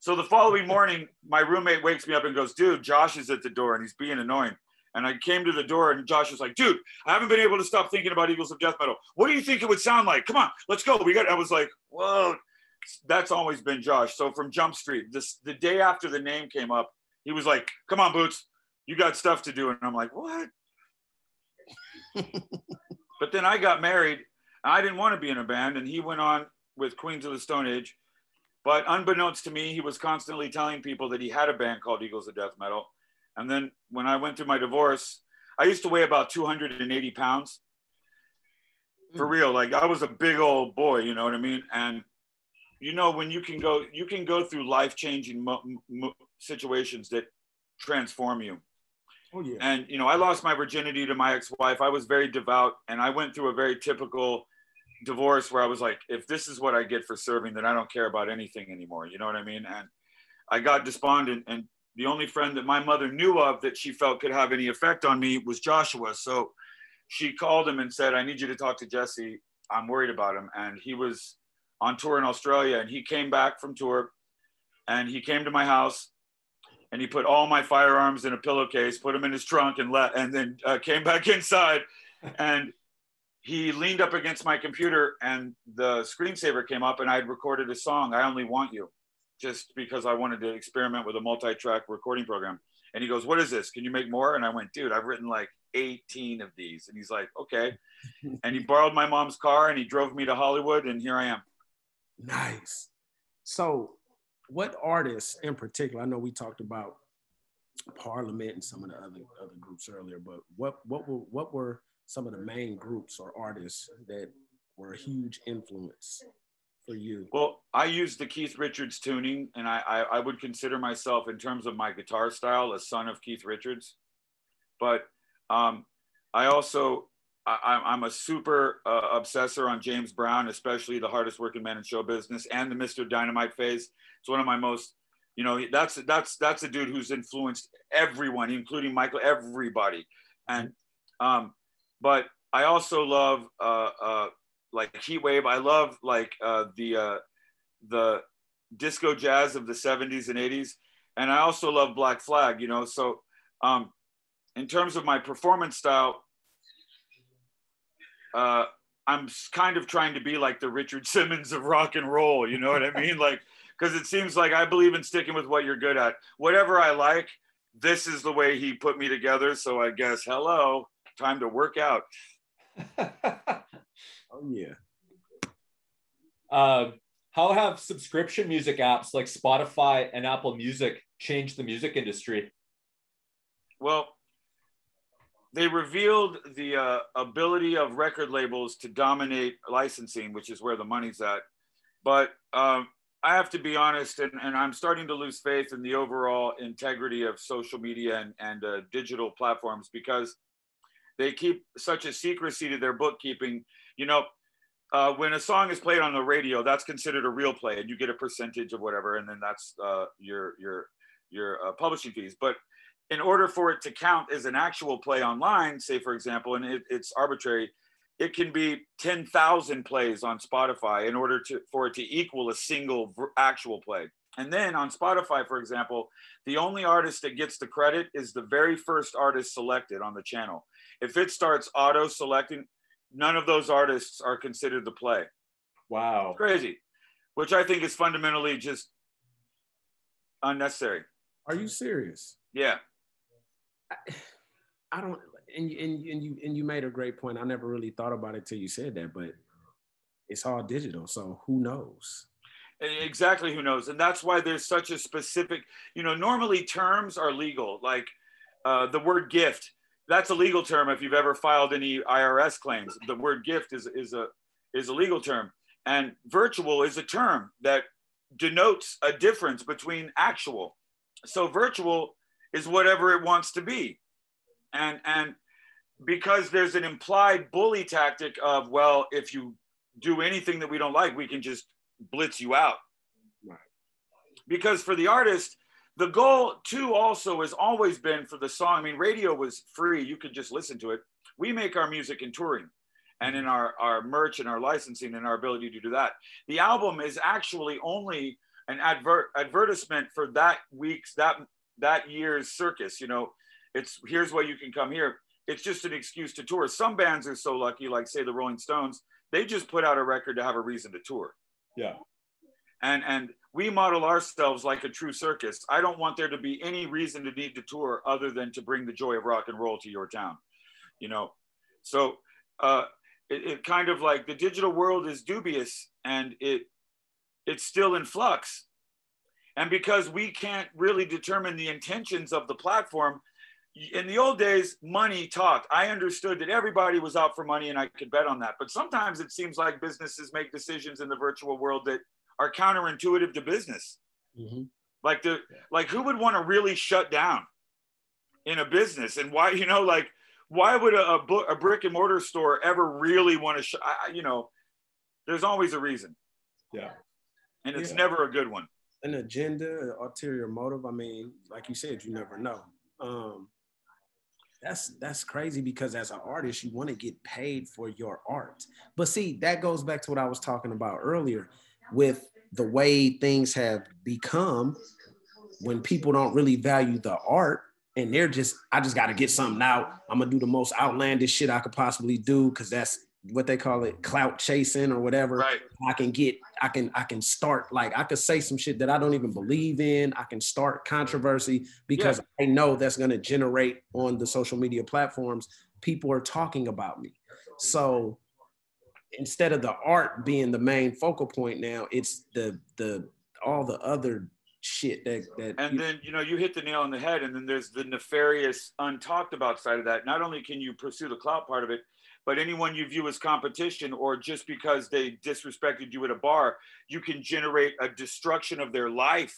So the following morning, my roommate wakes me up and goes, dude, Josh is at the door and he's being annoying. And I came to the door and Josh was like, dude, I haven't been able to stop thinking about Eagles of Death Metal. What do you think it would sound like? Come on, let's go. We got, I was like, whoa, that's always been Josh. So from Jump Street, this the day after the name came up, he was like, "Come on, Boots, you got stuff to do." And I'm like, "What?" but then I got married. I didn't want to be in a band, and he went on with Queens of the Stone Age. But unbeknownst to me, he was constantly telling people that he had a band called Eagles of Death Metal. And then when I went through my divorce, I used to weigh about 280 pounds. For hmm. real, like I was a big old boy, you know what I mean? And you know when you can go you can go through life changing mo- mo- situations that transform you oh yeah and you know i lost my virginity to my ex-wife i was very devout and i went through a very typical divorce where I was like, if this is what I get for serving, then I don't care about anything anymore. You know what I mean? And I got despondent. And the only friend that my mother knew of that she felt could have any effect on me was Joshua. So she called him and said, I need you to talk to Jesse. I'm worried about him. And he was on tour in Australia and he came back from tour and he came to my house and he put all my firearms in a pillowcase, put them in his trunk and let, and then uh, came back inside and he leaned up against my computer and the screensaver came up and I'd recorded a song, I Only Want You, just because I wanted to experiment with a multi-track recording program. And he goes, what is this? Can you make more? And I went, dude, I've written like 18 of these. And he's like, okay. and he borrowed my mom's car and he drove me to Hollywood and here I am. Nice. So what artists in particular, I know we talked about Parliament and some of the other, other groups earlier, but what, what were, what were some of the main groups or artists that were a huge influence for you? Well, I use the Keith Richards tuning, and I, I, I, would consider myself, in terms of my guitar style, a son of Keith Richards. But um, I also, I, am a super uh, obsessor on James Brown, especially the hardest working man in show business and the Mr. Dynamite phase. It's one of my most, you know, that's that's that's a dude who's influenced everyone, including Michael, everybody. And um, but I also love uh, uh, like Heatwave. I love like uh, the uh, the disco jazz of the 70s and 80s, and I also love Black Flag. You know, so um, in terms of my performance style, uh, I'm kind of trying to be like the Richard Simmons of rock and roll. You know what I mean? Like, because it seems like I believe in sticking with what you're good at. Whatever I like, this is the way he put me together. So I guess hello time to work out. oh yeah. Uh, how have subscription music apps like Spotify and Apple Music changed the music industry? Well, they revealed the uh, ability of record labels to dominate licensing, which is where the money's at. But um, I have to be honest, and, and, I'm starting to lose faith in the overall integrity of social media and, and uh, digital platforms because they keep such a secrecy to their bookkeeping. You know, uh, when a song is played on the radio, that's considered a real play, and you get a percentage of whatever, and then that's uh, your your your uh, publishing fees. But in order for it to count as an actual play online, say for example, and it, it's arbitrary, it can be ten thousand plays on Spotify in order to for it to equal a single actual play. And then on Spotify, for example, the only artist that gets the credit is the very first artist selected on the channel. If it starts auto selecting, none of those artists are considered the play. Wow. Crazy. Which I think is fundamentally just unnecessary. Are you serious? Yeah. I, I don't and and and you and you made a great point. I never really thought about it till you said that, but it's all digital, so who knows? Exactly, who knows? And that's why there's such a specific, you know, normally terms are legal, like uh, the word gift that's a legal term if you've ever filed any IRS claims. The word gift is, is, a, is a legal term. And virtual is a term that denotes a difference between actual. So virtual is whatever it wants to be. And, and because there's an implied bully tactic of, well, if you do anything that we don't like, we can just blitz you out. Right. Because for the artist, the goal too also has always been for the song. I mean, radio was free; you could just listen to it. We make our music in touring, and in our our merch and our licensing and our ability to do that. The album is actually only an advert advertisement for that week's that that year's circus. You know, it's here's why you can come here. It's just an excuse to tour. Some bands are so lucky, like say the Rolling Stones, they just put out a record to have a reason to tour. Yeah. And and we model ourselves like a true circus. I don't want there to be any reason to need to tour other than to bring the joy of rock and roll to your town, you know. So uh, it, it kind of like the digital world is dubious and it it's still in flux. And because we can't really determine the intentions of the platform, in the old days, money talked. I understood that everybody was out for money and I could bet on that. But sometimes it seems like businesses make decisions in the virtual world that are counterintuitive to business. Mm-hmm. Like the like who would want to really shut down in a business and why you know like why would a, a, book, a brick and mortar store ever really want to sh- I, you know There's always a reason. Yeah. And it's Yeah. never a good one. An agenda, an ulterior motive. I mean, like you said, you never know. Um, that's that's crazy because as an artist, you want to get paid for your art. But see, that goes back to what I was talking about earlier with the way things have become when people don't really value the art and they're just, I just got to get something out. I'm gonna do the most outlandish shit I could possibly do because that's what they call it, clout chasing or whatever. Right. I can get, I can, I can start like I could say some shit that I don't even believe in. I can start controversy because I know that's gonna generate on the social media platforms. People are talking about me. So instead of the art being the main focal point now, it's the the all the other shit that that And you- then, you know, you hit the nail on the head. And then there's the nefarious, untalked about side of that. Not only can you pursue the clout part of it, but anyone you view as competition or just because they disrespected you at a bar, you can generate a destruction of their life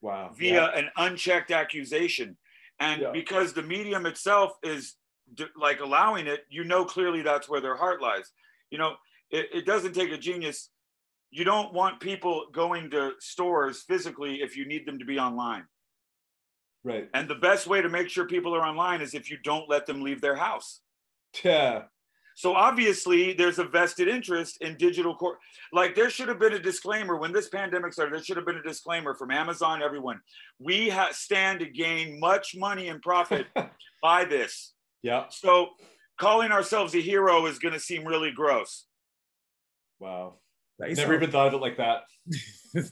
Wow. via Yeah. an unchecked accusation. And Yeah. because the medium itself is like allowing it, you know clearly that's where their heart lies. You know, it, it doesn't take a genius. You don't want people going to stores physically if you need them to be online. Right. And the best way to make sure people are online is if you don't let them leave their house. Yeah. So obviously, there's a vested interest in digital core. Like there should have been a disclaimer when this pandemic started. There should have been a disclaimer from Amazon, everyone. We ha- stand to gain much money and profit by this. Yeah. So calling ourselves a hero is going to seem really gross. Wow. they Never saw- even thought of it like that.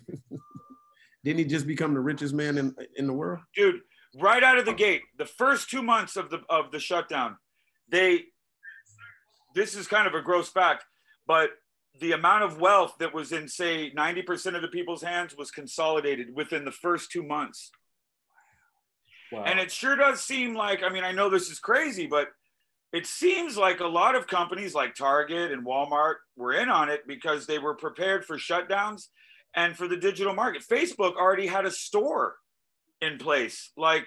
didn't he just become the richest man in in the world? dude right out of the gate the first two months of the of the shutdown they this is kind of a gross fact but the amount of wealth that was in say 90% of the people's hands was consolidated within the first two months Wow. and it sure does seem like i mean i know this is crazy but it seems like a lot of companies like target and walmart were in on it because they were prepared for shutdowns and for the digital market facebook already had a store in place like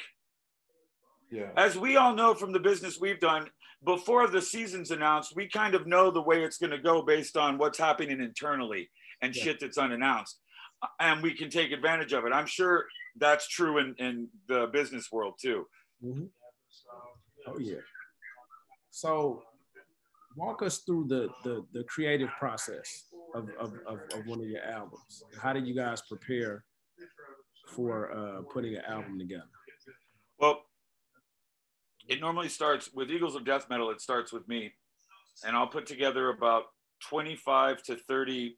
yeah. as we all know from the business we've done before the season's announced we kind of know the way it's going to go based on what's happening internally and Yeah. shit that's unannounced and we can take advantage of it i'm sure that's true in, in the business world too Oh yeah. So walk us through the the, the creative process of, of, of, of one of your albums. How did you guys prepare for uh, putting an album together? well it normally starts with eagles of death metal it starts with me. And i'll put together about 25 to 30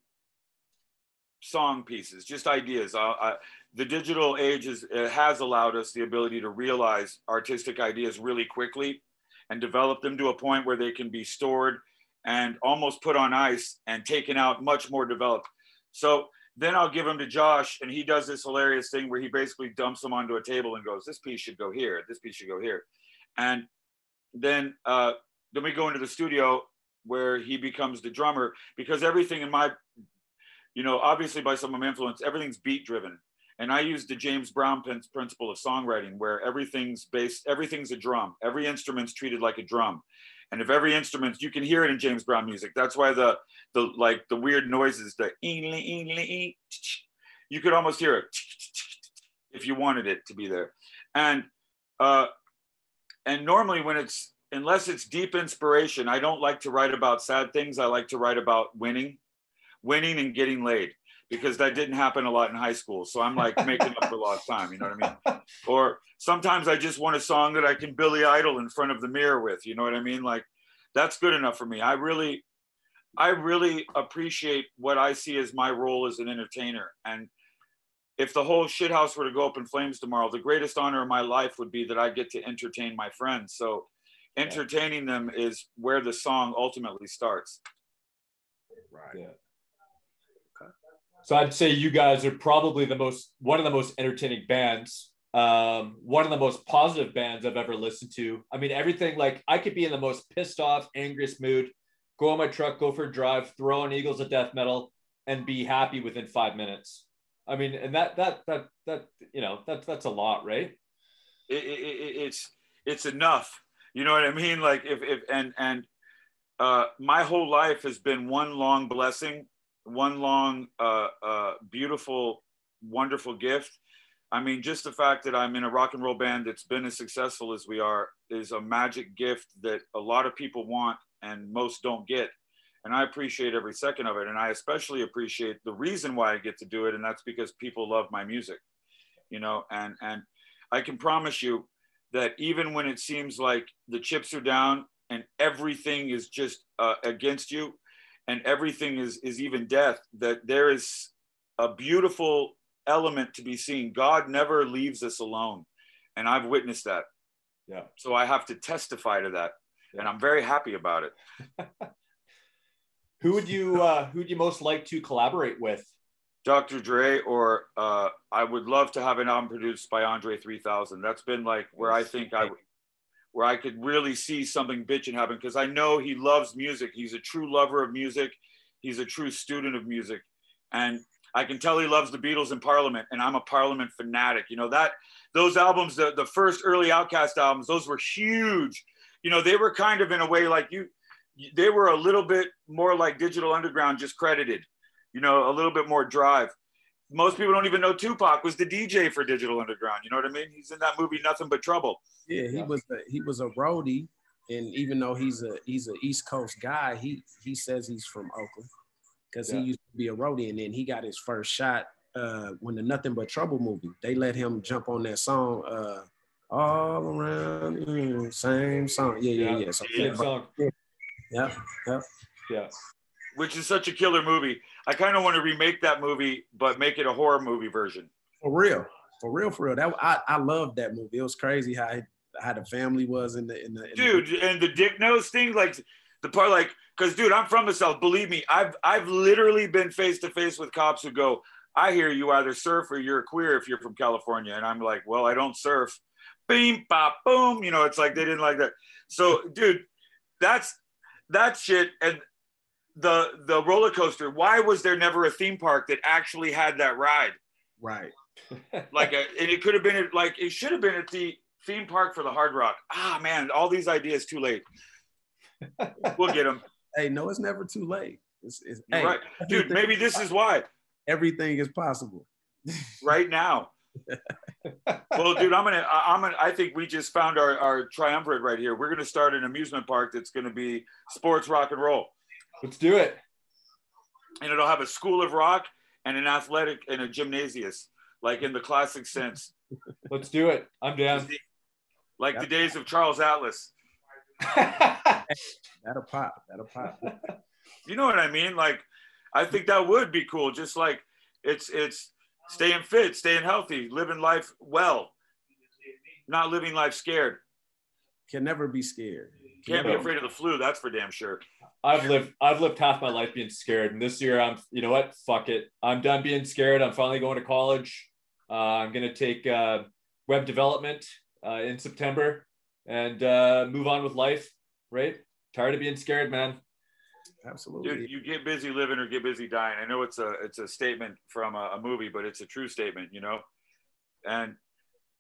song pieces just ideas. I, I, the digital age is, has allowed us the ability to realize artistic ideas really quickly and develop them to a point where they can be stored and almost put on ice and taken out much more developed. So then i'll give them to josh and he does this hilarious thing where he basically dumps them onto a table and goes this piece should go here. This piece should go here and then uh, then we go into the studio where he becomes the drummer because everything in my you know obviously by some of my influence everything's beat driven. And i use the james brown principle of songwriting where everything's based everything's a drum. Every instrument's treated like a drum. And if every instrument you can hear it in james brown music. That's why the the like the weird noises the you could almost hear it if you wanted it to be there. And uh and normally when it's unless it's deep inspiration i don't like to write about sad things. I like to write about winning winning and getting laid because that didn't happen a lot in high school. So i'm like making up for lost time you know what i mean? Or sometimes i just want a song that i can billy idol in front of the mirror with you know what i mean? Like that's good enough for me. I really i really appreciate what i see as my role as an entertainer. And if the whole shithouse were to go up in flames tomorrow, the greatest honor of my life would be that I get to entertain my friends. So entertaining them is where the song ultimately starts. Right. Yeah. So I'd say you guys are probably the most one of the most entertaining bands. Um, one of the most positive bands I've ever listened to. I mean, everything like I could be in the most pissed off, angriest mood, go on my truck, go for a drive, throw on Eagles of Death Metal, and be happy within five minutes. I mean, and that that that that you know that that's a lot, right? It, it, it, it's it's enough. You know what I mean? Like if if and and uh, my whole life has been one long blessing, one long, uh, uh, beautiful, wonderful gift. I mean, just the fact that I'm in a rock and roll band that's been as successful as we are is a magic gift that a lot of people want and most don't get. And I appreciate every second of it. And I especially appreciate the reason why I get to do it. And that's because people love my music, you know, and, and I can promise you that even when it seems like the chips are down and everything is just uh, against you and everything is is even death that there is a beautiful element to be seen god never leaves us alone and i've witnessed that yeah so i have to testify to that yeah. and i'm very happy about it who would you uh, who would you most like to collaborate with dr dre or uh, i would love to have an album produced by andre 3000 that's been like where i think i where I could really see something bitching happen because I know he loves music. He's a true lover of music. He's a true student of music. And I can tell he loves the Beatles and Parliament, and I'm a Parliament fanatic. You know, that those albums, the, the first early OutKast albums, those were huge. You know, they were kind of in a way like you, they were a little bit more like Digital Underground, just credited, you know, a little bit more drive most people don't even know Tupac was the DJ for Digital Underground. You know what I mean? He's in that movie Nothing But Trouble. Yeah, he was a, he was a roadie, and even though he's a he's an East Coast guy, he he says he's from Oakland because yeah. he used to be a roadie, and then he got his first shot uh, when the Nothing But Trouble movie. They let him jump on that song. Uh, all around, mm, same song. Yeah, yeah, yeah. So, yeah, song. yeah, yeah, yeah. yeah which is such a killer movie. I kind of want to remake that movie, but make it a horror movie version. For real, for real, for real. That I, I loved that movie. It was crazy how how the family was in the in the in dude the, and the dick nose thing, like the part, like because dude, I'm from the south. Believe me, I've I've literally been face to face with cops who go, "I hear you either surf or you're queer if you're from California," and I'm like, "Well, I don't surf." Beam, pop, boom. You know, it's like they didn't like that. So, dude, that's that shit. And the the roller coaster. Why was there never a theme park that actually had that ride? Right. Like a, and it could have been like it should have been at the theme park for the hard rock. Ah man all these ideas too late. We'll get them hey no it's never too late. It's, it's hey, right. Dude maybe this is why. Everything is possible. Right now well dude i'm gonna i'm gonna i think we just found our, our triumvirate right here we're gonna start an amusement park that's gonna be sports rock and roll Let's do it. And it'll have a school of rock and an athletic and a gymnasius, like in the classic sense. Let's do it. I'm down. Like the days of Charles Atlas. that'll pop. That'll pop. You know what I mean? Like, I think that would be cool. Just like it's it's staying fit, staying healthy, living life well, not living life scared. Can never be scared. Can't be afraid of the flu. That's for damn sure. I've lived I've lived half my life being scared, and this year I'm you know what fuck it I'm done being scared. I'm finally going to college. Uh, I'm gonna take uh, web development uh, in September and uh, move on with life. Right? Tired of being scared, man. Absolutely. Dude, you get busy living or get busy dying. I know it's a it's a statement from a, a movie, but it's a true statement, you know. And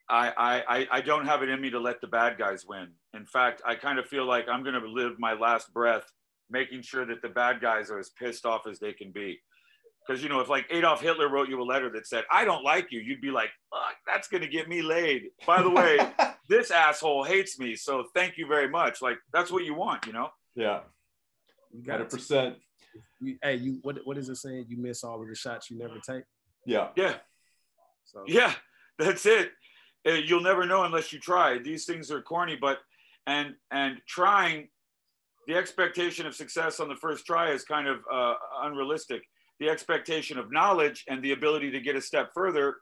I, I I don't have it in me to let the bad guys win. In fact, I kind of feel like I'm going to live my last breath making sure that the bad guys are as pissed off as they can be. Because you know, if like Adolf Hitler wrote you a letter that said "I don't like you," you'd be like, "Fuck, that's going to get me laid." By the way, this asshole hates me, so thank you very much. Like that's what you want, you know? Yeah, you got a percent. Hey, you what what is it saying? You miss all of the shots you never take. Yeah, yeah, so yeah, that's it. Uh, you'll never know unless you try. These things are corny, but and and trying the expectation of success on the first try is kind of uh, unrealistic. The expectation of knowledge and the ability to get a step further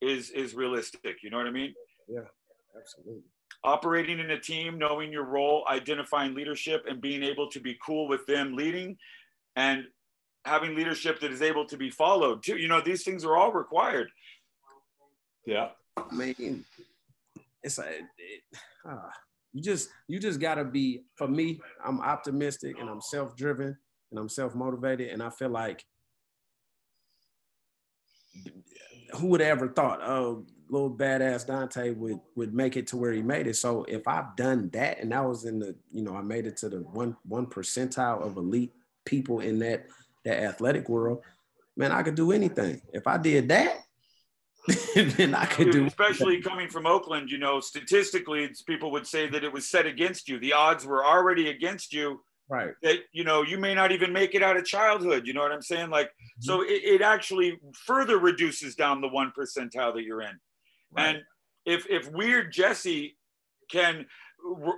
is is realistic. You know what I mean? Yeah, absolutely. Operating in a team, knowing your role, identifying leadership, and being able to be cool with them leading, and having leadership that is able to be followed too. You know, these things are all required. Yeah. I mean, it's a, it, uh, you just you just gotta be. For me, I'm optimistic and I'm self-driven and I'm self-motivated, and I feel like who would have ever thought, oh, little badass Dante would would make it to where he made it. So if I've done that and I was in the, you know, I made it to the one one percentile of elite people in that that athletic world, man, I could do anything. If I did that, then I could do. Especially coming from Oakland, you know, statistically, people would say that it was set against you. The odds were already against you. Right. That you know you may not even make it out of childhood. You know what I'm saying? Like, mm-hmm. so it, it, actually further reduces down the one percentile that you're in. Right. And if if Weird Jesse can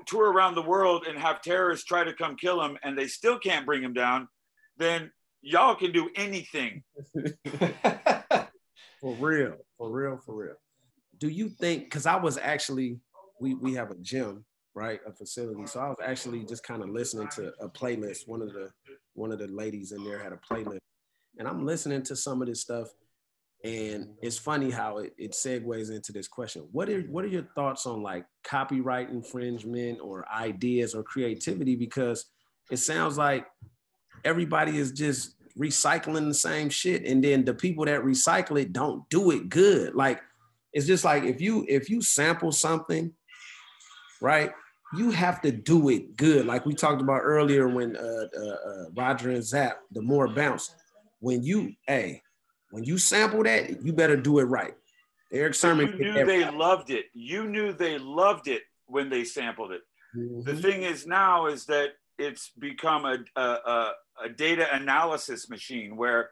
tour around the world and have terrorists try to come kill him and they still can't bring him down, then y'all can do anything. for real, for real, for real. Do you think? Because I was actually, we we have a gym, right, a facility. So I was actually just kind of listening to a playlist. One of the one of the ladies in there had a playlist, and I'm listening to some of this stuff. And it's funny how it, it segues into this question. What are what are your thoughts on like copyright infringement or ideas or creativity? Because it sounds like everybody is just recycling the same shit and then the people that recycle it don't do it good like it's just like if you if you sample something right you have to do it good like we talked about earlier when uh, uh, uh, roger and zapp the more bounce when you hey when you sample that you better do it right Erick Sermon you knew they right. loved it you knew they loved it when they sampled it mm-hmm. the thing is now is that it's become a, a, a a data analysis machine where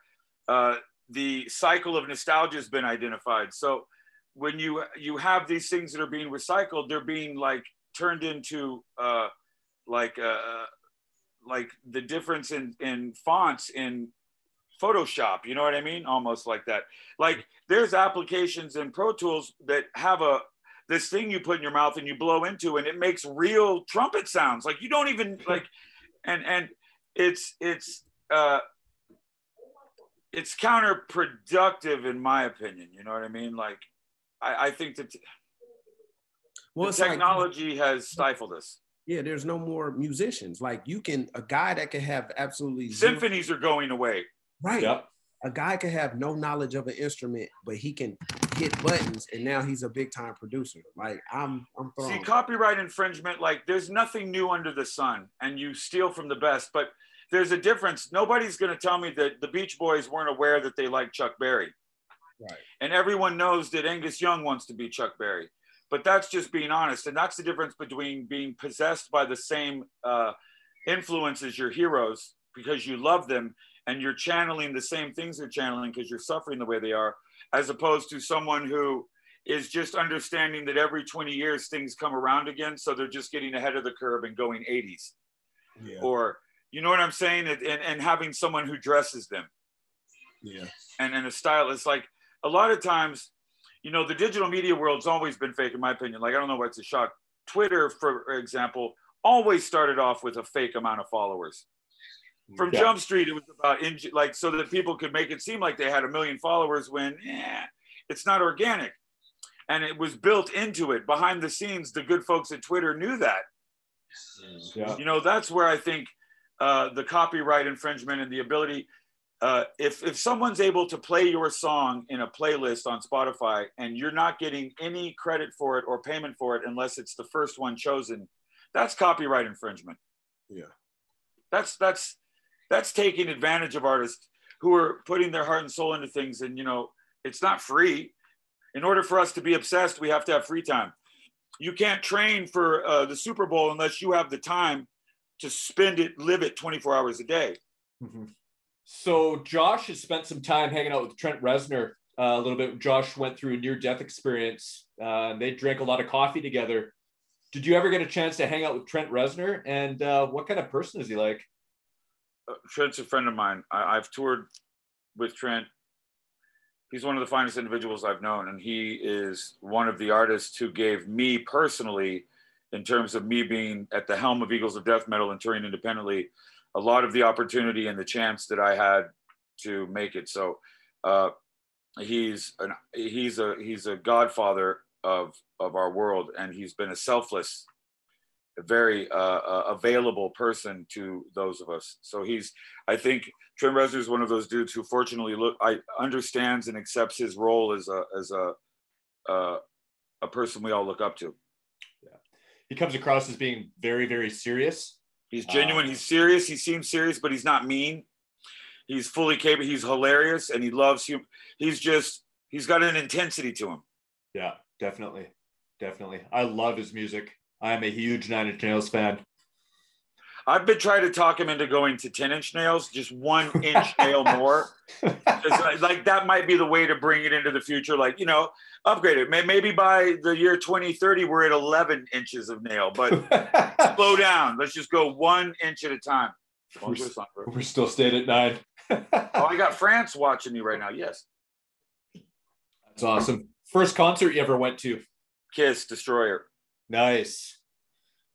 uh, the cycle of nostalgia has been identified. So when you you have these things that are being recycled, they're being like turned into uh, like uh, like the difference in in fonts in Photoshop. You know what I mean? Almost like that. Like there's applications in Pro Tools that have a this thing you put in your mouth and you blow into and it makes real trumpet sounds. Like you don't even like and and it's it's uh, it's counterproductive in my opinion. You know what I mean? Like, I, I think that well, the technology like, has stifled us. Yeah, there's no more musicians. Like you can a guy that can have absolutely symphonies zero, are going away. Right. Yep. A guy can have no knowledge of an instrument, but he can hit buttons, and now he's a big time producer. Like I'm, I'm See, copyright infringement. Like there's nothing new under the sun, and you steal from the best, but there's a difference. Nobody's going to tell me that the Beach Boys weren't aware that they like Chuck Berry. Right. And everyone knows that Angus Young wants to be Chuck Berry. But that's just being honest. And that's the difference between being possessed by the same uh, influence as your heroes because you love them and you're channeling the same things they're channeling because you're suffering the way they are, as opposed to someone who is just understanding that every 20 years things come around again. So they're just getting ahead of the curve and going 80s. Yeah. Or you know what I'm saying? And, and, and having someone who dresses them. Yeah. And, and a stylist. Like a lot of times, you know, the digital media world's always been fake, in my opinion. Like, I don't know why it's a shock. Twitter, for example, always started off with a fake amount of followers. From yeah. Jump Street, it was about in, like so that people could make it seem like they had a million followers when eh, it's not organic. And it was built into it behind the scenes. The good folks at Twitter knew that. Yeah. You know, that's where I think uh, the copyright infringement and the ability. Uh, if if someone's able to play your song in a playlist on Spotify and you're not getting any credit for it or payment for it unless it's the first one chosen, that's copyright infringement. Yeah, that's that's that's taking advantage of artists who are putting their heart and soul into things, and you know it's not free. In order for us to be obsessed, we have to have free time. You can't train for uh, the Super Bowl unless you have the time to spend it, live it 24 hours a day. Mm-hmm. So Josh has spent some time hanging out with Trent Reznor uh, a little bit. Josh went through a near-death experience. Uh, they drank a lot of coffee together. Did you ever get a chance to hang out with Trent Reznor? And uh, what kind of person is he like? Uh, Trent's a friend of mine. I, I've toured with Trent. He's one of the finest individuals I've known, and he is one of the artists who gave me personally in terms of me being at the helm of Eagles of Death Metal and touring independently, a lot of the opportunity and the chance that I had to make it. So uh, he's an he's a he's a godfather of of our world, and he's been a selfless very uh, uh, available person to those of us. So he's, I think Trent Reznor is one of those dudes who fortunately look, I understands and accepts his role as a, as a, uh, a person we all look up to. Yeah. He comes across as being very, very serious. He's genuine. Um, he's serious. He seems serious, but he's not mean. He's fully capable. He's hilarious and he loves you. He's just, he's got an intensity to him. Yeah, definitely. Definitely. I love his music. I'm a huge Nine Inch Nails fan. I've been trying to talk him into going to 10 inch nails, just one inch nail more. like that might be the way to bring it into the future. Like, you know, upgrade it. Maybe by the year 2030, we're at 11 inches of nail, but slow down. Let's just go one inch at a time. We're, we're still staying at nine. oh, I got France watching you right now. Yes. That's awesome. First concert you ever went to? Kiss Destroyer. Nice.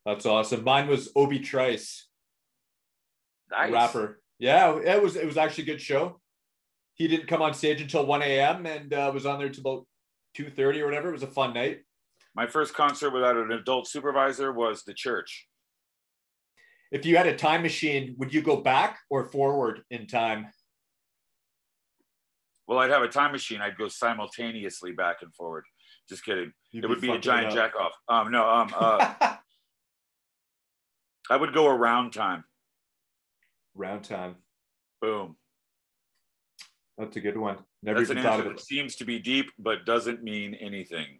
That's awesome. Mine was Obi Trice. Nice. Rapper. Yeah, it was it was actually a good show. He didn't come on stage until 1 a.m. and uh, was on there till about 2:30 or whatever. It was a fun night. My first concert without an adult supervisor was the church. If you had a time machine, would you go back or forward in time? Well, I'd have a time machine. I'd go simultaneously back and forward. Just kidding. You'd it would be a giant jack off. Um, no, um, uh, I would go around time. Round time. Boom. That's a good one. Never That's even thought of it. Seems to be deep, but doesn't mean anything.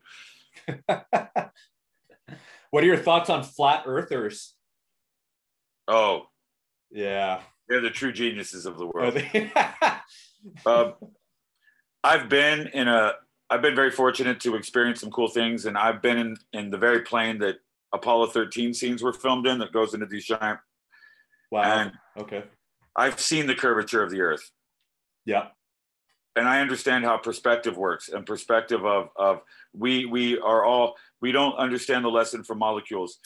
what are your thoughts on flat earthers? Oh, yeah. They're the true geniuses of the world. um, I've been in a I've been very fortunate to experience some cool things, and I've been in, in the very plane that Apollo 13 scenes were filmed in that goes into these giant. Wow. And okay. I've seen the curvature of the Earth. Yeah. And I understand how perspective works and perspective of of we we are all we don't understand the lesson from molecules.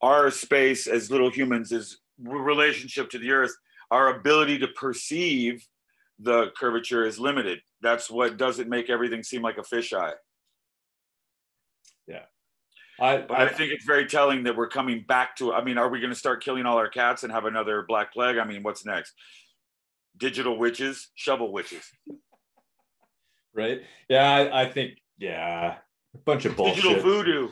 Our space as little humans is relationship to the Earth. Our ability to perceive the curvature is limited. That's what doesn't make everything seem like a fisheye. Yeah. I, but I, I think it's very telling that we're coming back to. I mean, are we going to start killing all our cats and have another black plague? I mean, what's next? Digital witches, shovel witches. Right? Yeah, I, I think. Yeah, a bunch of bullshit. Digital voodoo.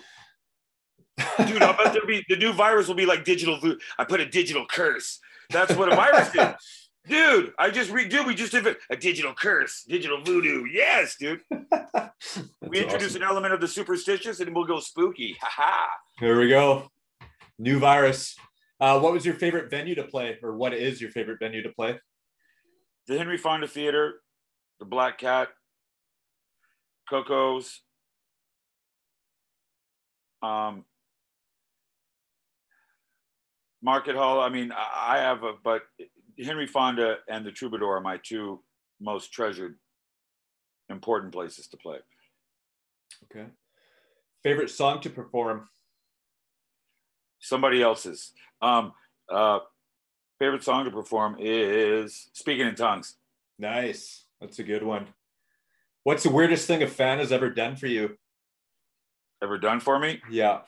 Dude, I bet there be the new virus will be like digital voodoo. I put a digital curse. That's what a virus is. Dude, I just re dude, we just did a digital curse, digital voodoo. Yes, dude. we introduce awesome. an element of the superstitious and we'll go spooky. Ha ha. There we go. New virus. Uh, what was your favorite venue to play, or what is your favorite venue to play? The Henry Fonda Theater, the Black Cat, Coco's, um, Market Hall. I mean, I have a, but Henry Fonda and the Troubadour are my two most treasured, important places to play. Okay. Favorite song to perform? Somebody else's. Um, uh, favorite song to perform is Speaking in Tongues. Nice. That's a good one. What's the weirdest thing a fan has ever done for you? Ever done for me? Yeah.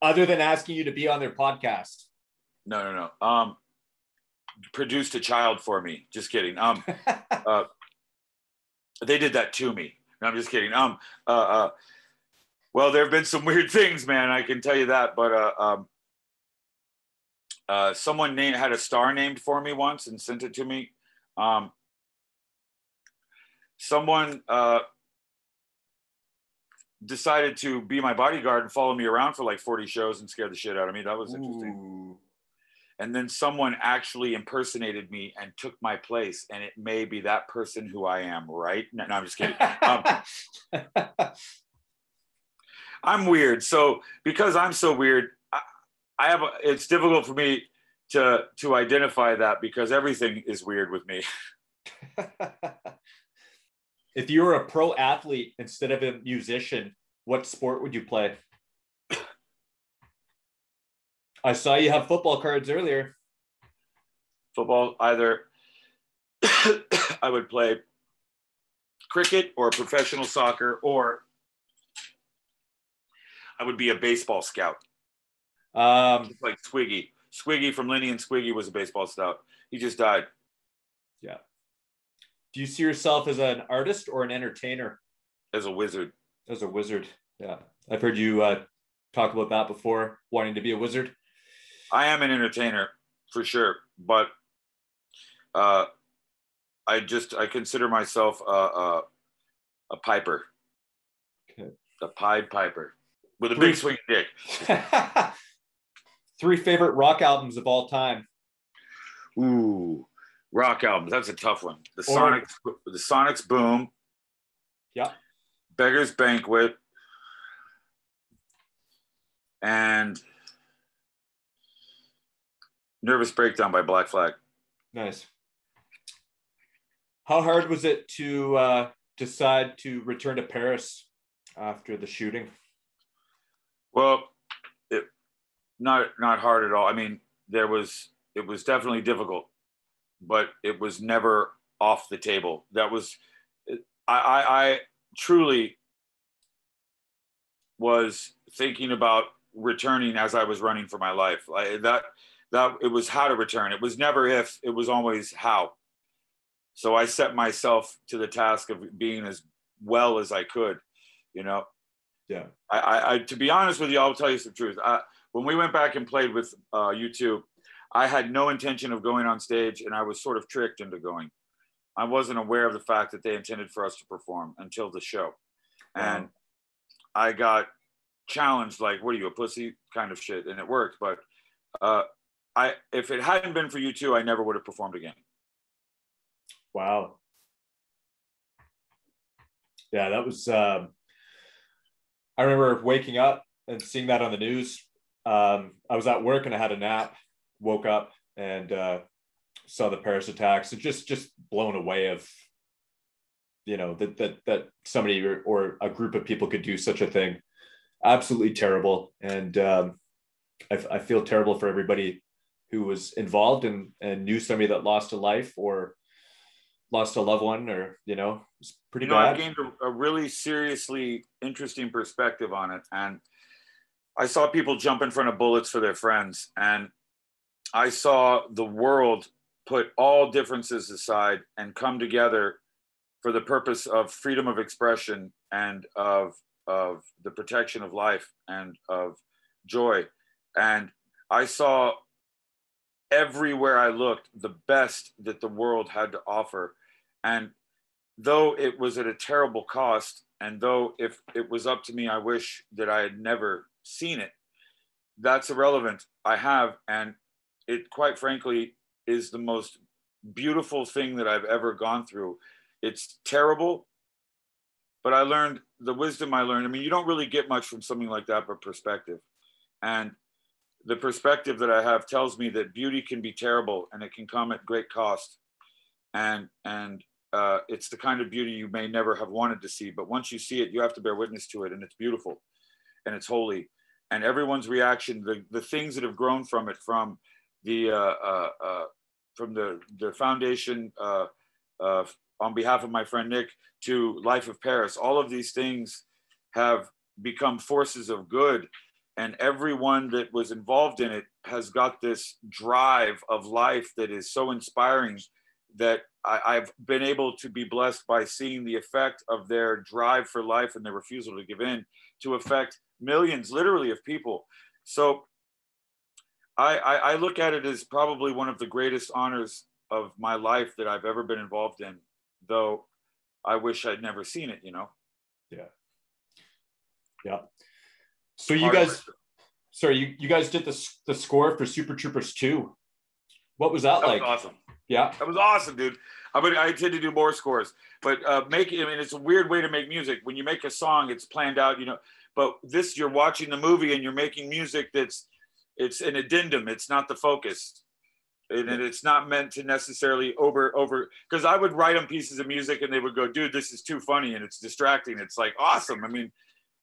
Other than asking you to be on their podcast. No, no, no. Um, produced a child for me. Just kidding. Um, uh, they did that to me. No, I'm just kidding. Um, uh, uh, well, there have been some weird things, man. I can tell you that. But uh, um, uh, someone named, had a star named for me once and sent it to me. Um, someone uh, decided to be my bodyguard and follow me around for like 40 shows and scare the shit out of me. That was interesting. Ooh and then someone actually impersonated me and took my place and it may be that person who i am right? No, no i'm just kidding. Um, i'm weird. So because i'm so weird I, I have a, it's difficult for me to to identify that because everything is weird with me. If you were a pro athlete instead of a musician what sport would you play I saw you have football cards earlier. Football, either I would play cricket or professional soccer, or I would be a baseball scout. Um, Just like Squiggy. Squiggy from Lenny and Squiggy was a baseball scout. He just died. yeah. Do you see yourself as an artist or an entertainer? as a wizard. As a wizard. Yeah. I've heard you uh, talk about that before, wanting to be a wizard. I am an entertainer for sure, but uh, I just I consider myself a a, a piper, Okay. a pied piper with a Three- big swing dick. Three favorite rock albums of all time. Ooh, rock albums. That's a tough one. The Or- Sonics, the Sonics Boom. Yeah. Beggar's Banquet. And Nervous Breakdown by Black Flag. Nice. How hard was it to uh, decide to return to Paris after the shooting? Well, it not not hard at all. I mean, there was it was definitely difficult, but it was never off the table. That was I I, I truly was thinking about returning as I was running for my life. I, that that it was how to return. It was never if, it was always how. So I set myself to the task of being as well as I could, you know. Yeah. I, I, I to be honest with you, I'll tell you some truth. I, when we went back and played with uh, U2, I had no intention of going on stage, and I was sort of tricked into going. I wasn't aware of the fact that they intended for us to perform until the show, and I got challenged like, "What are you, a pussy?" kind of shit, and it worked. But uh, I, if it hadn't been for U2, I never would have performed again. Wow. Yeah, that was. Um, I remember waking up and seeing that on the news. Um, I was at work and I had a nap. Woke up and uh, saw the Paris attacks. And just just blown away of, you know, that that that somebody or, or a group of people could do such a thing. Absolutely terrible. And um, I, I feel terrible for everybody who was involved and and knew somebody that lost a life or lost a loved one or you know it's pretty you know, I've gained a, a really seriously interesting perspective on it. And I saw people jump in front of bullets for their friends. And I saw the world put all differences aside and come together for the purpose of freedom of expression and of, of the protection of life and of joy. And I saw everywhere I looked the best that the world had to offer. And though it was at a terrible cost, and though if it was up to me, I wish that I had never seen it, that's irrelevant. I have, and it quite frankly is the most beautiful thing that I've ever gone through. It's terrible, but I learned the wisdom I learned. I mean, you don't really get much from something like that, but perspective. And the perspective that I have tells me that beauty can be terrible and it can come at great cost. And and uh, it's the kind of beauty you may never have wanted to see, but once you see it, you have to bear witness to it, and it's beautiful, and it's holy, and everyone's reaction, the the things that have grown from it, from the uh, uh, uh, from the the foundation uh, uh, on behalf of my friend Nick to Life of Paris, all of these things have become forces of good and everyone that was involved in it has got this drive of life that is so inspiring that I, have been able to be blessed by seeing the effect of their drive for life and their refusal to give in to affect millions, literally, of people. So I, I, I look at it as probably one of the greatest honors of my life that I've ever been involved in, though I wish I'd never seen it, you know? Yeah. Yeah. So you guys, sorry, you, you guys did the, the score for Super Troopers 2. What was that, That like? was awesome. Yeah. That was awesome, dude. I mean, I intend to do more scores, but uh, make. I mean, it's a weird way to make music. When you make a song, it's planned out, you know. But this, you're watching the movie and you're making music that's, it's an addendum. It's not the focus, and it- it's not meant to necessarily over over. Because I would write them pieces of music and they would go, "Dude, this is too funny and it's distracting." It's like awesome. I mean,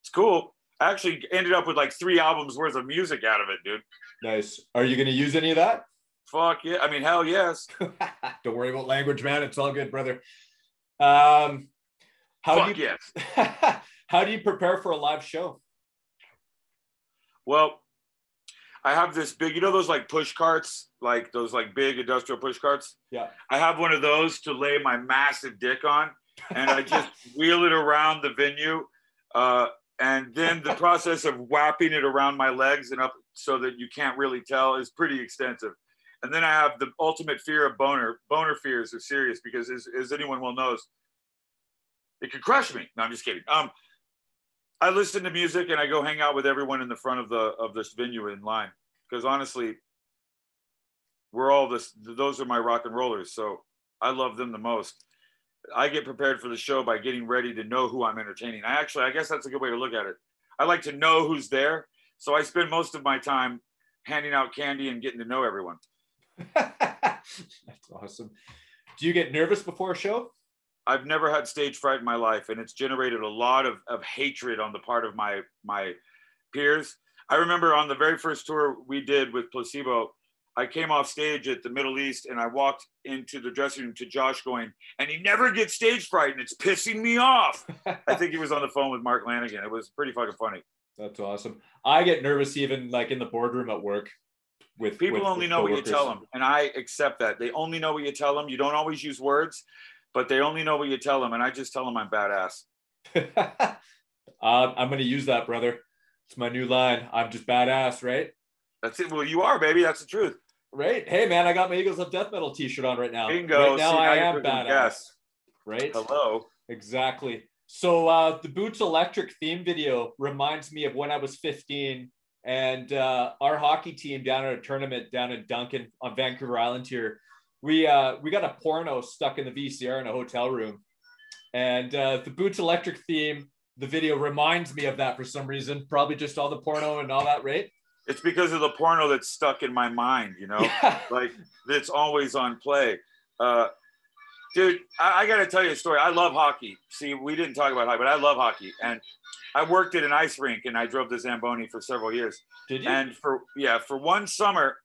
it's cool. I actually ended up with like three albums worth of music out of it, dude. Nice. Are you going to use any of that? Fuck yeah. I mean, hell yes. Don't worry about language, man. It's all good, brother. Um, how Fuck do you yes. how do you prepare for a live show? Well, I have this big, you know, those like push carts, like those like big industrial push carts. Yeah. I have one of those to lay my massive dick on, and I just wheel it around the venue. Uh, and then the process of wrapping it around my legs and up so that you can't really tell is pretty extensive. And then I have the ultimate fear of boner. Boner fears are serious because, as, as anyone well knows, it could crush me. No, I'm just kidding. Um, I listen to music and I go hang out with everyone in the front of the of this venue in line because honestly, we're all this. Those are my rock and rollers, so I love them the most. I get prepared for the show by getting ready to know who I'm entertaining. I actually, I guess that's a good way to look at it. I like to know who's there, so I spend most of my time handing out candy and getting to know everyone. That's awesome. Do you get nervous before a show? I've never had stage fright in my life, and it's generated a lot of, of hatred on the part of my my peers. I remember on the very first tour we did with Placebo, I came off stage at the Middle East and I walked into the dressing room to Josh going, and he never gets stage fright and it's pissing me off. I think he was on the phone with Mark Lanegan. It was pretty fucking funny. That's awesome. I get nervous even like in the boardroom at work with people with, only with know what you tell them. And I accept that. They only know what you tell them. You don't always use words, but they only know what you tell them. And I just tell them I'm badass. uh, I'm gonna use that, brother. It's my new line. I'm just badass, right? That's it. Well, you are, baby. That's the truth. Right. Hey, man, I got my Eagles of Death Metal T-shirt on right now. Bingo. Right now, See, I you're am badass. Right. Hello. Exactly. So uh, the Boots Electric theme video reminds me of when I was 15 and uh, our hockey team down at a tournament down in Duncan on Vancouver Island here. We uh, we got a porno stuck in the VCR in a hotel room, and uh, the Boots Electric theme, the video reminds me of that for some reason. Probably just all the porno and all that, right? It's because of the porno that's stuck in my mind, you know? like it's always on play. Uh, dude, I, I got to tell you a story. I love hockey. See, we didn't talk about hockey, but I love hockey. And I worked at an ice rink and I drove the Zamboni for several years. Did you? And for, yeah, for one summer,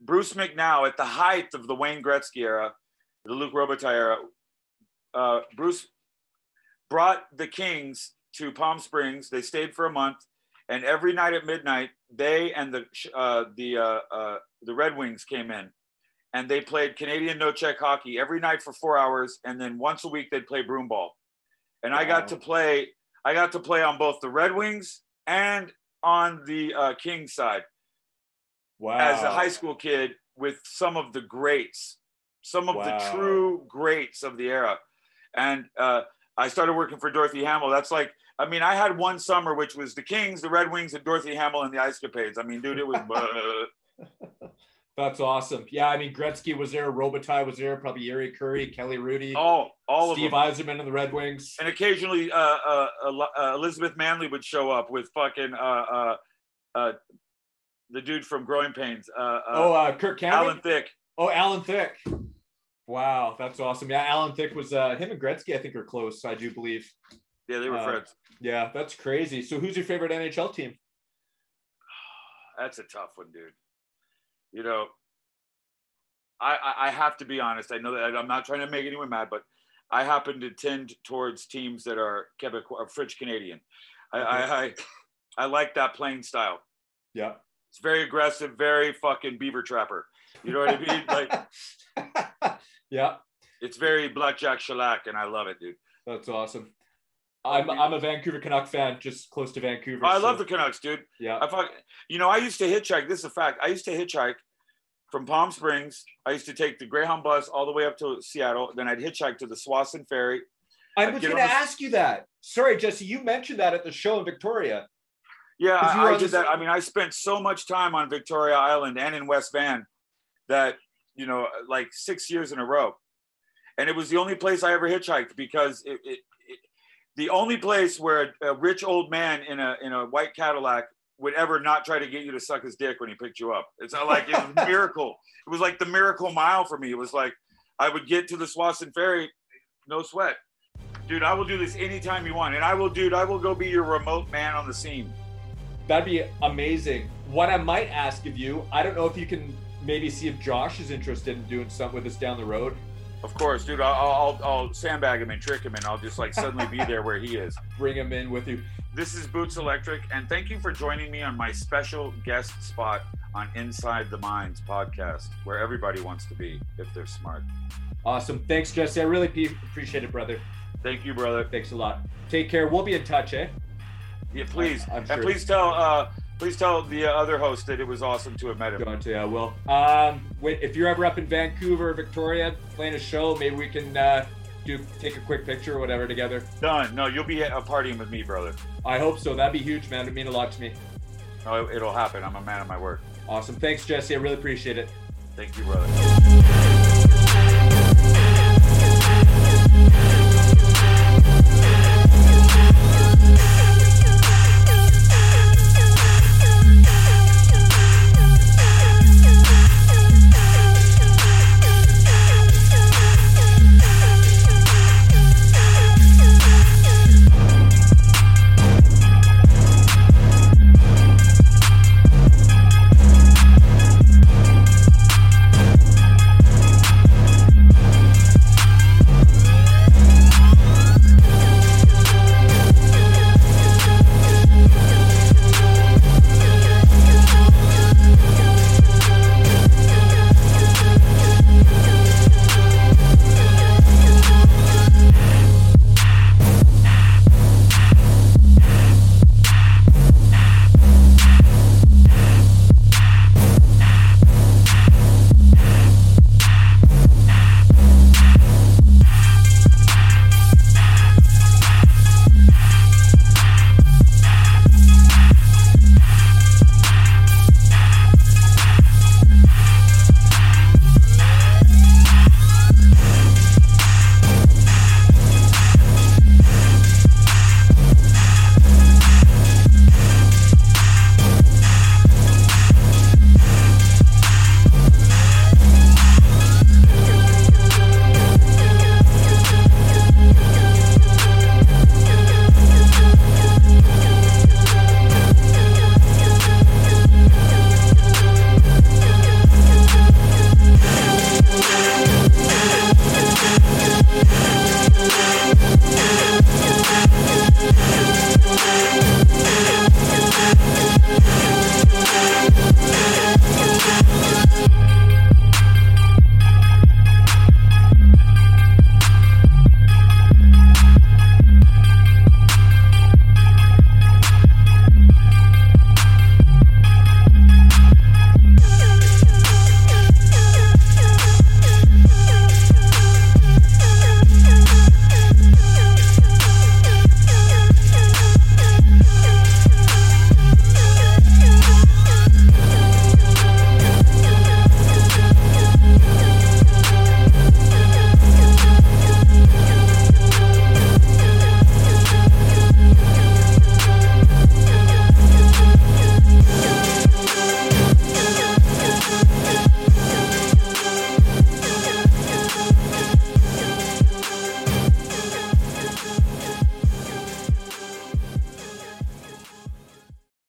Bruce McNall, at the height of the Wayne Gretzky era, the Luc Robitaille era, uh, Bruce brought the Kings to Palm Springs. They stayed for a month, and every night at midnight, they and the uh, the uh, uh, the Red Wings came in, and they played Canadian no check hockey every night for four hours, and then once a week they'd play broom ball, and I got to play. I got to play on both the Red Wings and on the uh, Kings side wow. as a high school kid with some of the greats, some of Wow. the true greats of the era. And uh, I started working for Dorothy Hamill. That's like, I mean, I had one summer, which was the Kings, the Red Wings, and Dorothy Hamill and the Ice Capades. I mean, dude, it was. uh, That's awesome. Yeah, I mean Gretzky was there, Robitaille was there, probably Jari Kurri, Kelly Hrudey, all, all of Steve. Yzerman and the Red Wings. And occasionally, uh, uh, uh, Elizabeth Manley would show up with fucking uh, uh, uh, the dude from Growing Pains, oh, uh, Kirk Cameron. Alan Thicke. Oh, Alan Thicke. Wow, that's awesome. Yeah, Alan Thicke was uh, him and Gretzky. I think are close. I do believe. Yeah, they were Uh, friends. Yeah, that's crazy. So, who's your favorite NHL team? That's a tough one, dude. You know, I, I I have to be honest. I know that I'm not trying to make anyone mad, but I happen to tend towards teams that are Quebec or French Canadian. I, I, I I like that playing style. Yeah. It's very aggressive, very fucking beaver trapper. You know what I mean? Like yeah, it's very blackjack shellac, and I love it, dude. that's awesome. I'm I'm a Vancouver Canuck fan, just close to Vancouver. I love the Canucks, dude. yeah. I fuck, you know, I used to hitchhike. This is a fact. I used to hitchhike from Palm Springs. I used to take the Greyhound bus all the way up to Seattle. Then I'd hitchhike to the Tsawwassen Ferry. I was going to ask you that. Sorry, Jesse, you mentioned that at the show in Victoria. Yeah, I, I did that. I mean, I spent so much time on Victoria Island and in West Van that, you know, like six years in a row. And it was the only place I ever hitchhiked because it, it the only place where a, a rich old man in a in a white Cadillac would ever not try to get you to suck his dick when he picked you up. It's not like it was a miracle. It was like the miracle mile for me. It was like I would get to the Tsawwassen Ferry, no sweat. Dude, I will do this anytime you want. And I will, dude, I will go be your remote man on the scene. That'd be amazing. What I might ask of you, I don't know if you can maybe see if Josh is interested in doing something with us down the road. Of course, dude. I'll, I'll, I'll sandbag him and trick him, and I'll just like suddenly be there where he is. Bring him in with you. This is Boots Electric, and thank you for joining me on my special guest spot on Inside the Minds podcast, where everybody wants to be if they're smart. Awesome. Thanks, Jesse. I really appreciate it, brother. Thank you, brother. Thanks a lot. Take care. We'll be in touch, eh? Yeah, please. I'm, I'm sure. And please tell uh, please tell the other host that it was awesome to have met him. Going to, yeah, well, Um, if you're ever up in Vancouver, Victoria, playing a show, maybe we can uh, do take a quick picture or whatever together. Done. No, you'll be a partying with me, brother. I hope so. That'd be huge, man. It'd mean a lot to me. Oh, it'll happen. I'm a man of my word. Awesome. Thanks, Jesse. I really appreciate it. Thank you, brother.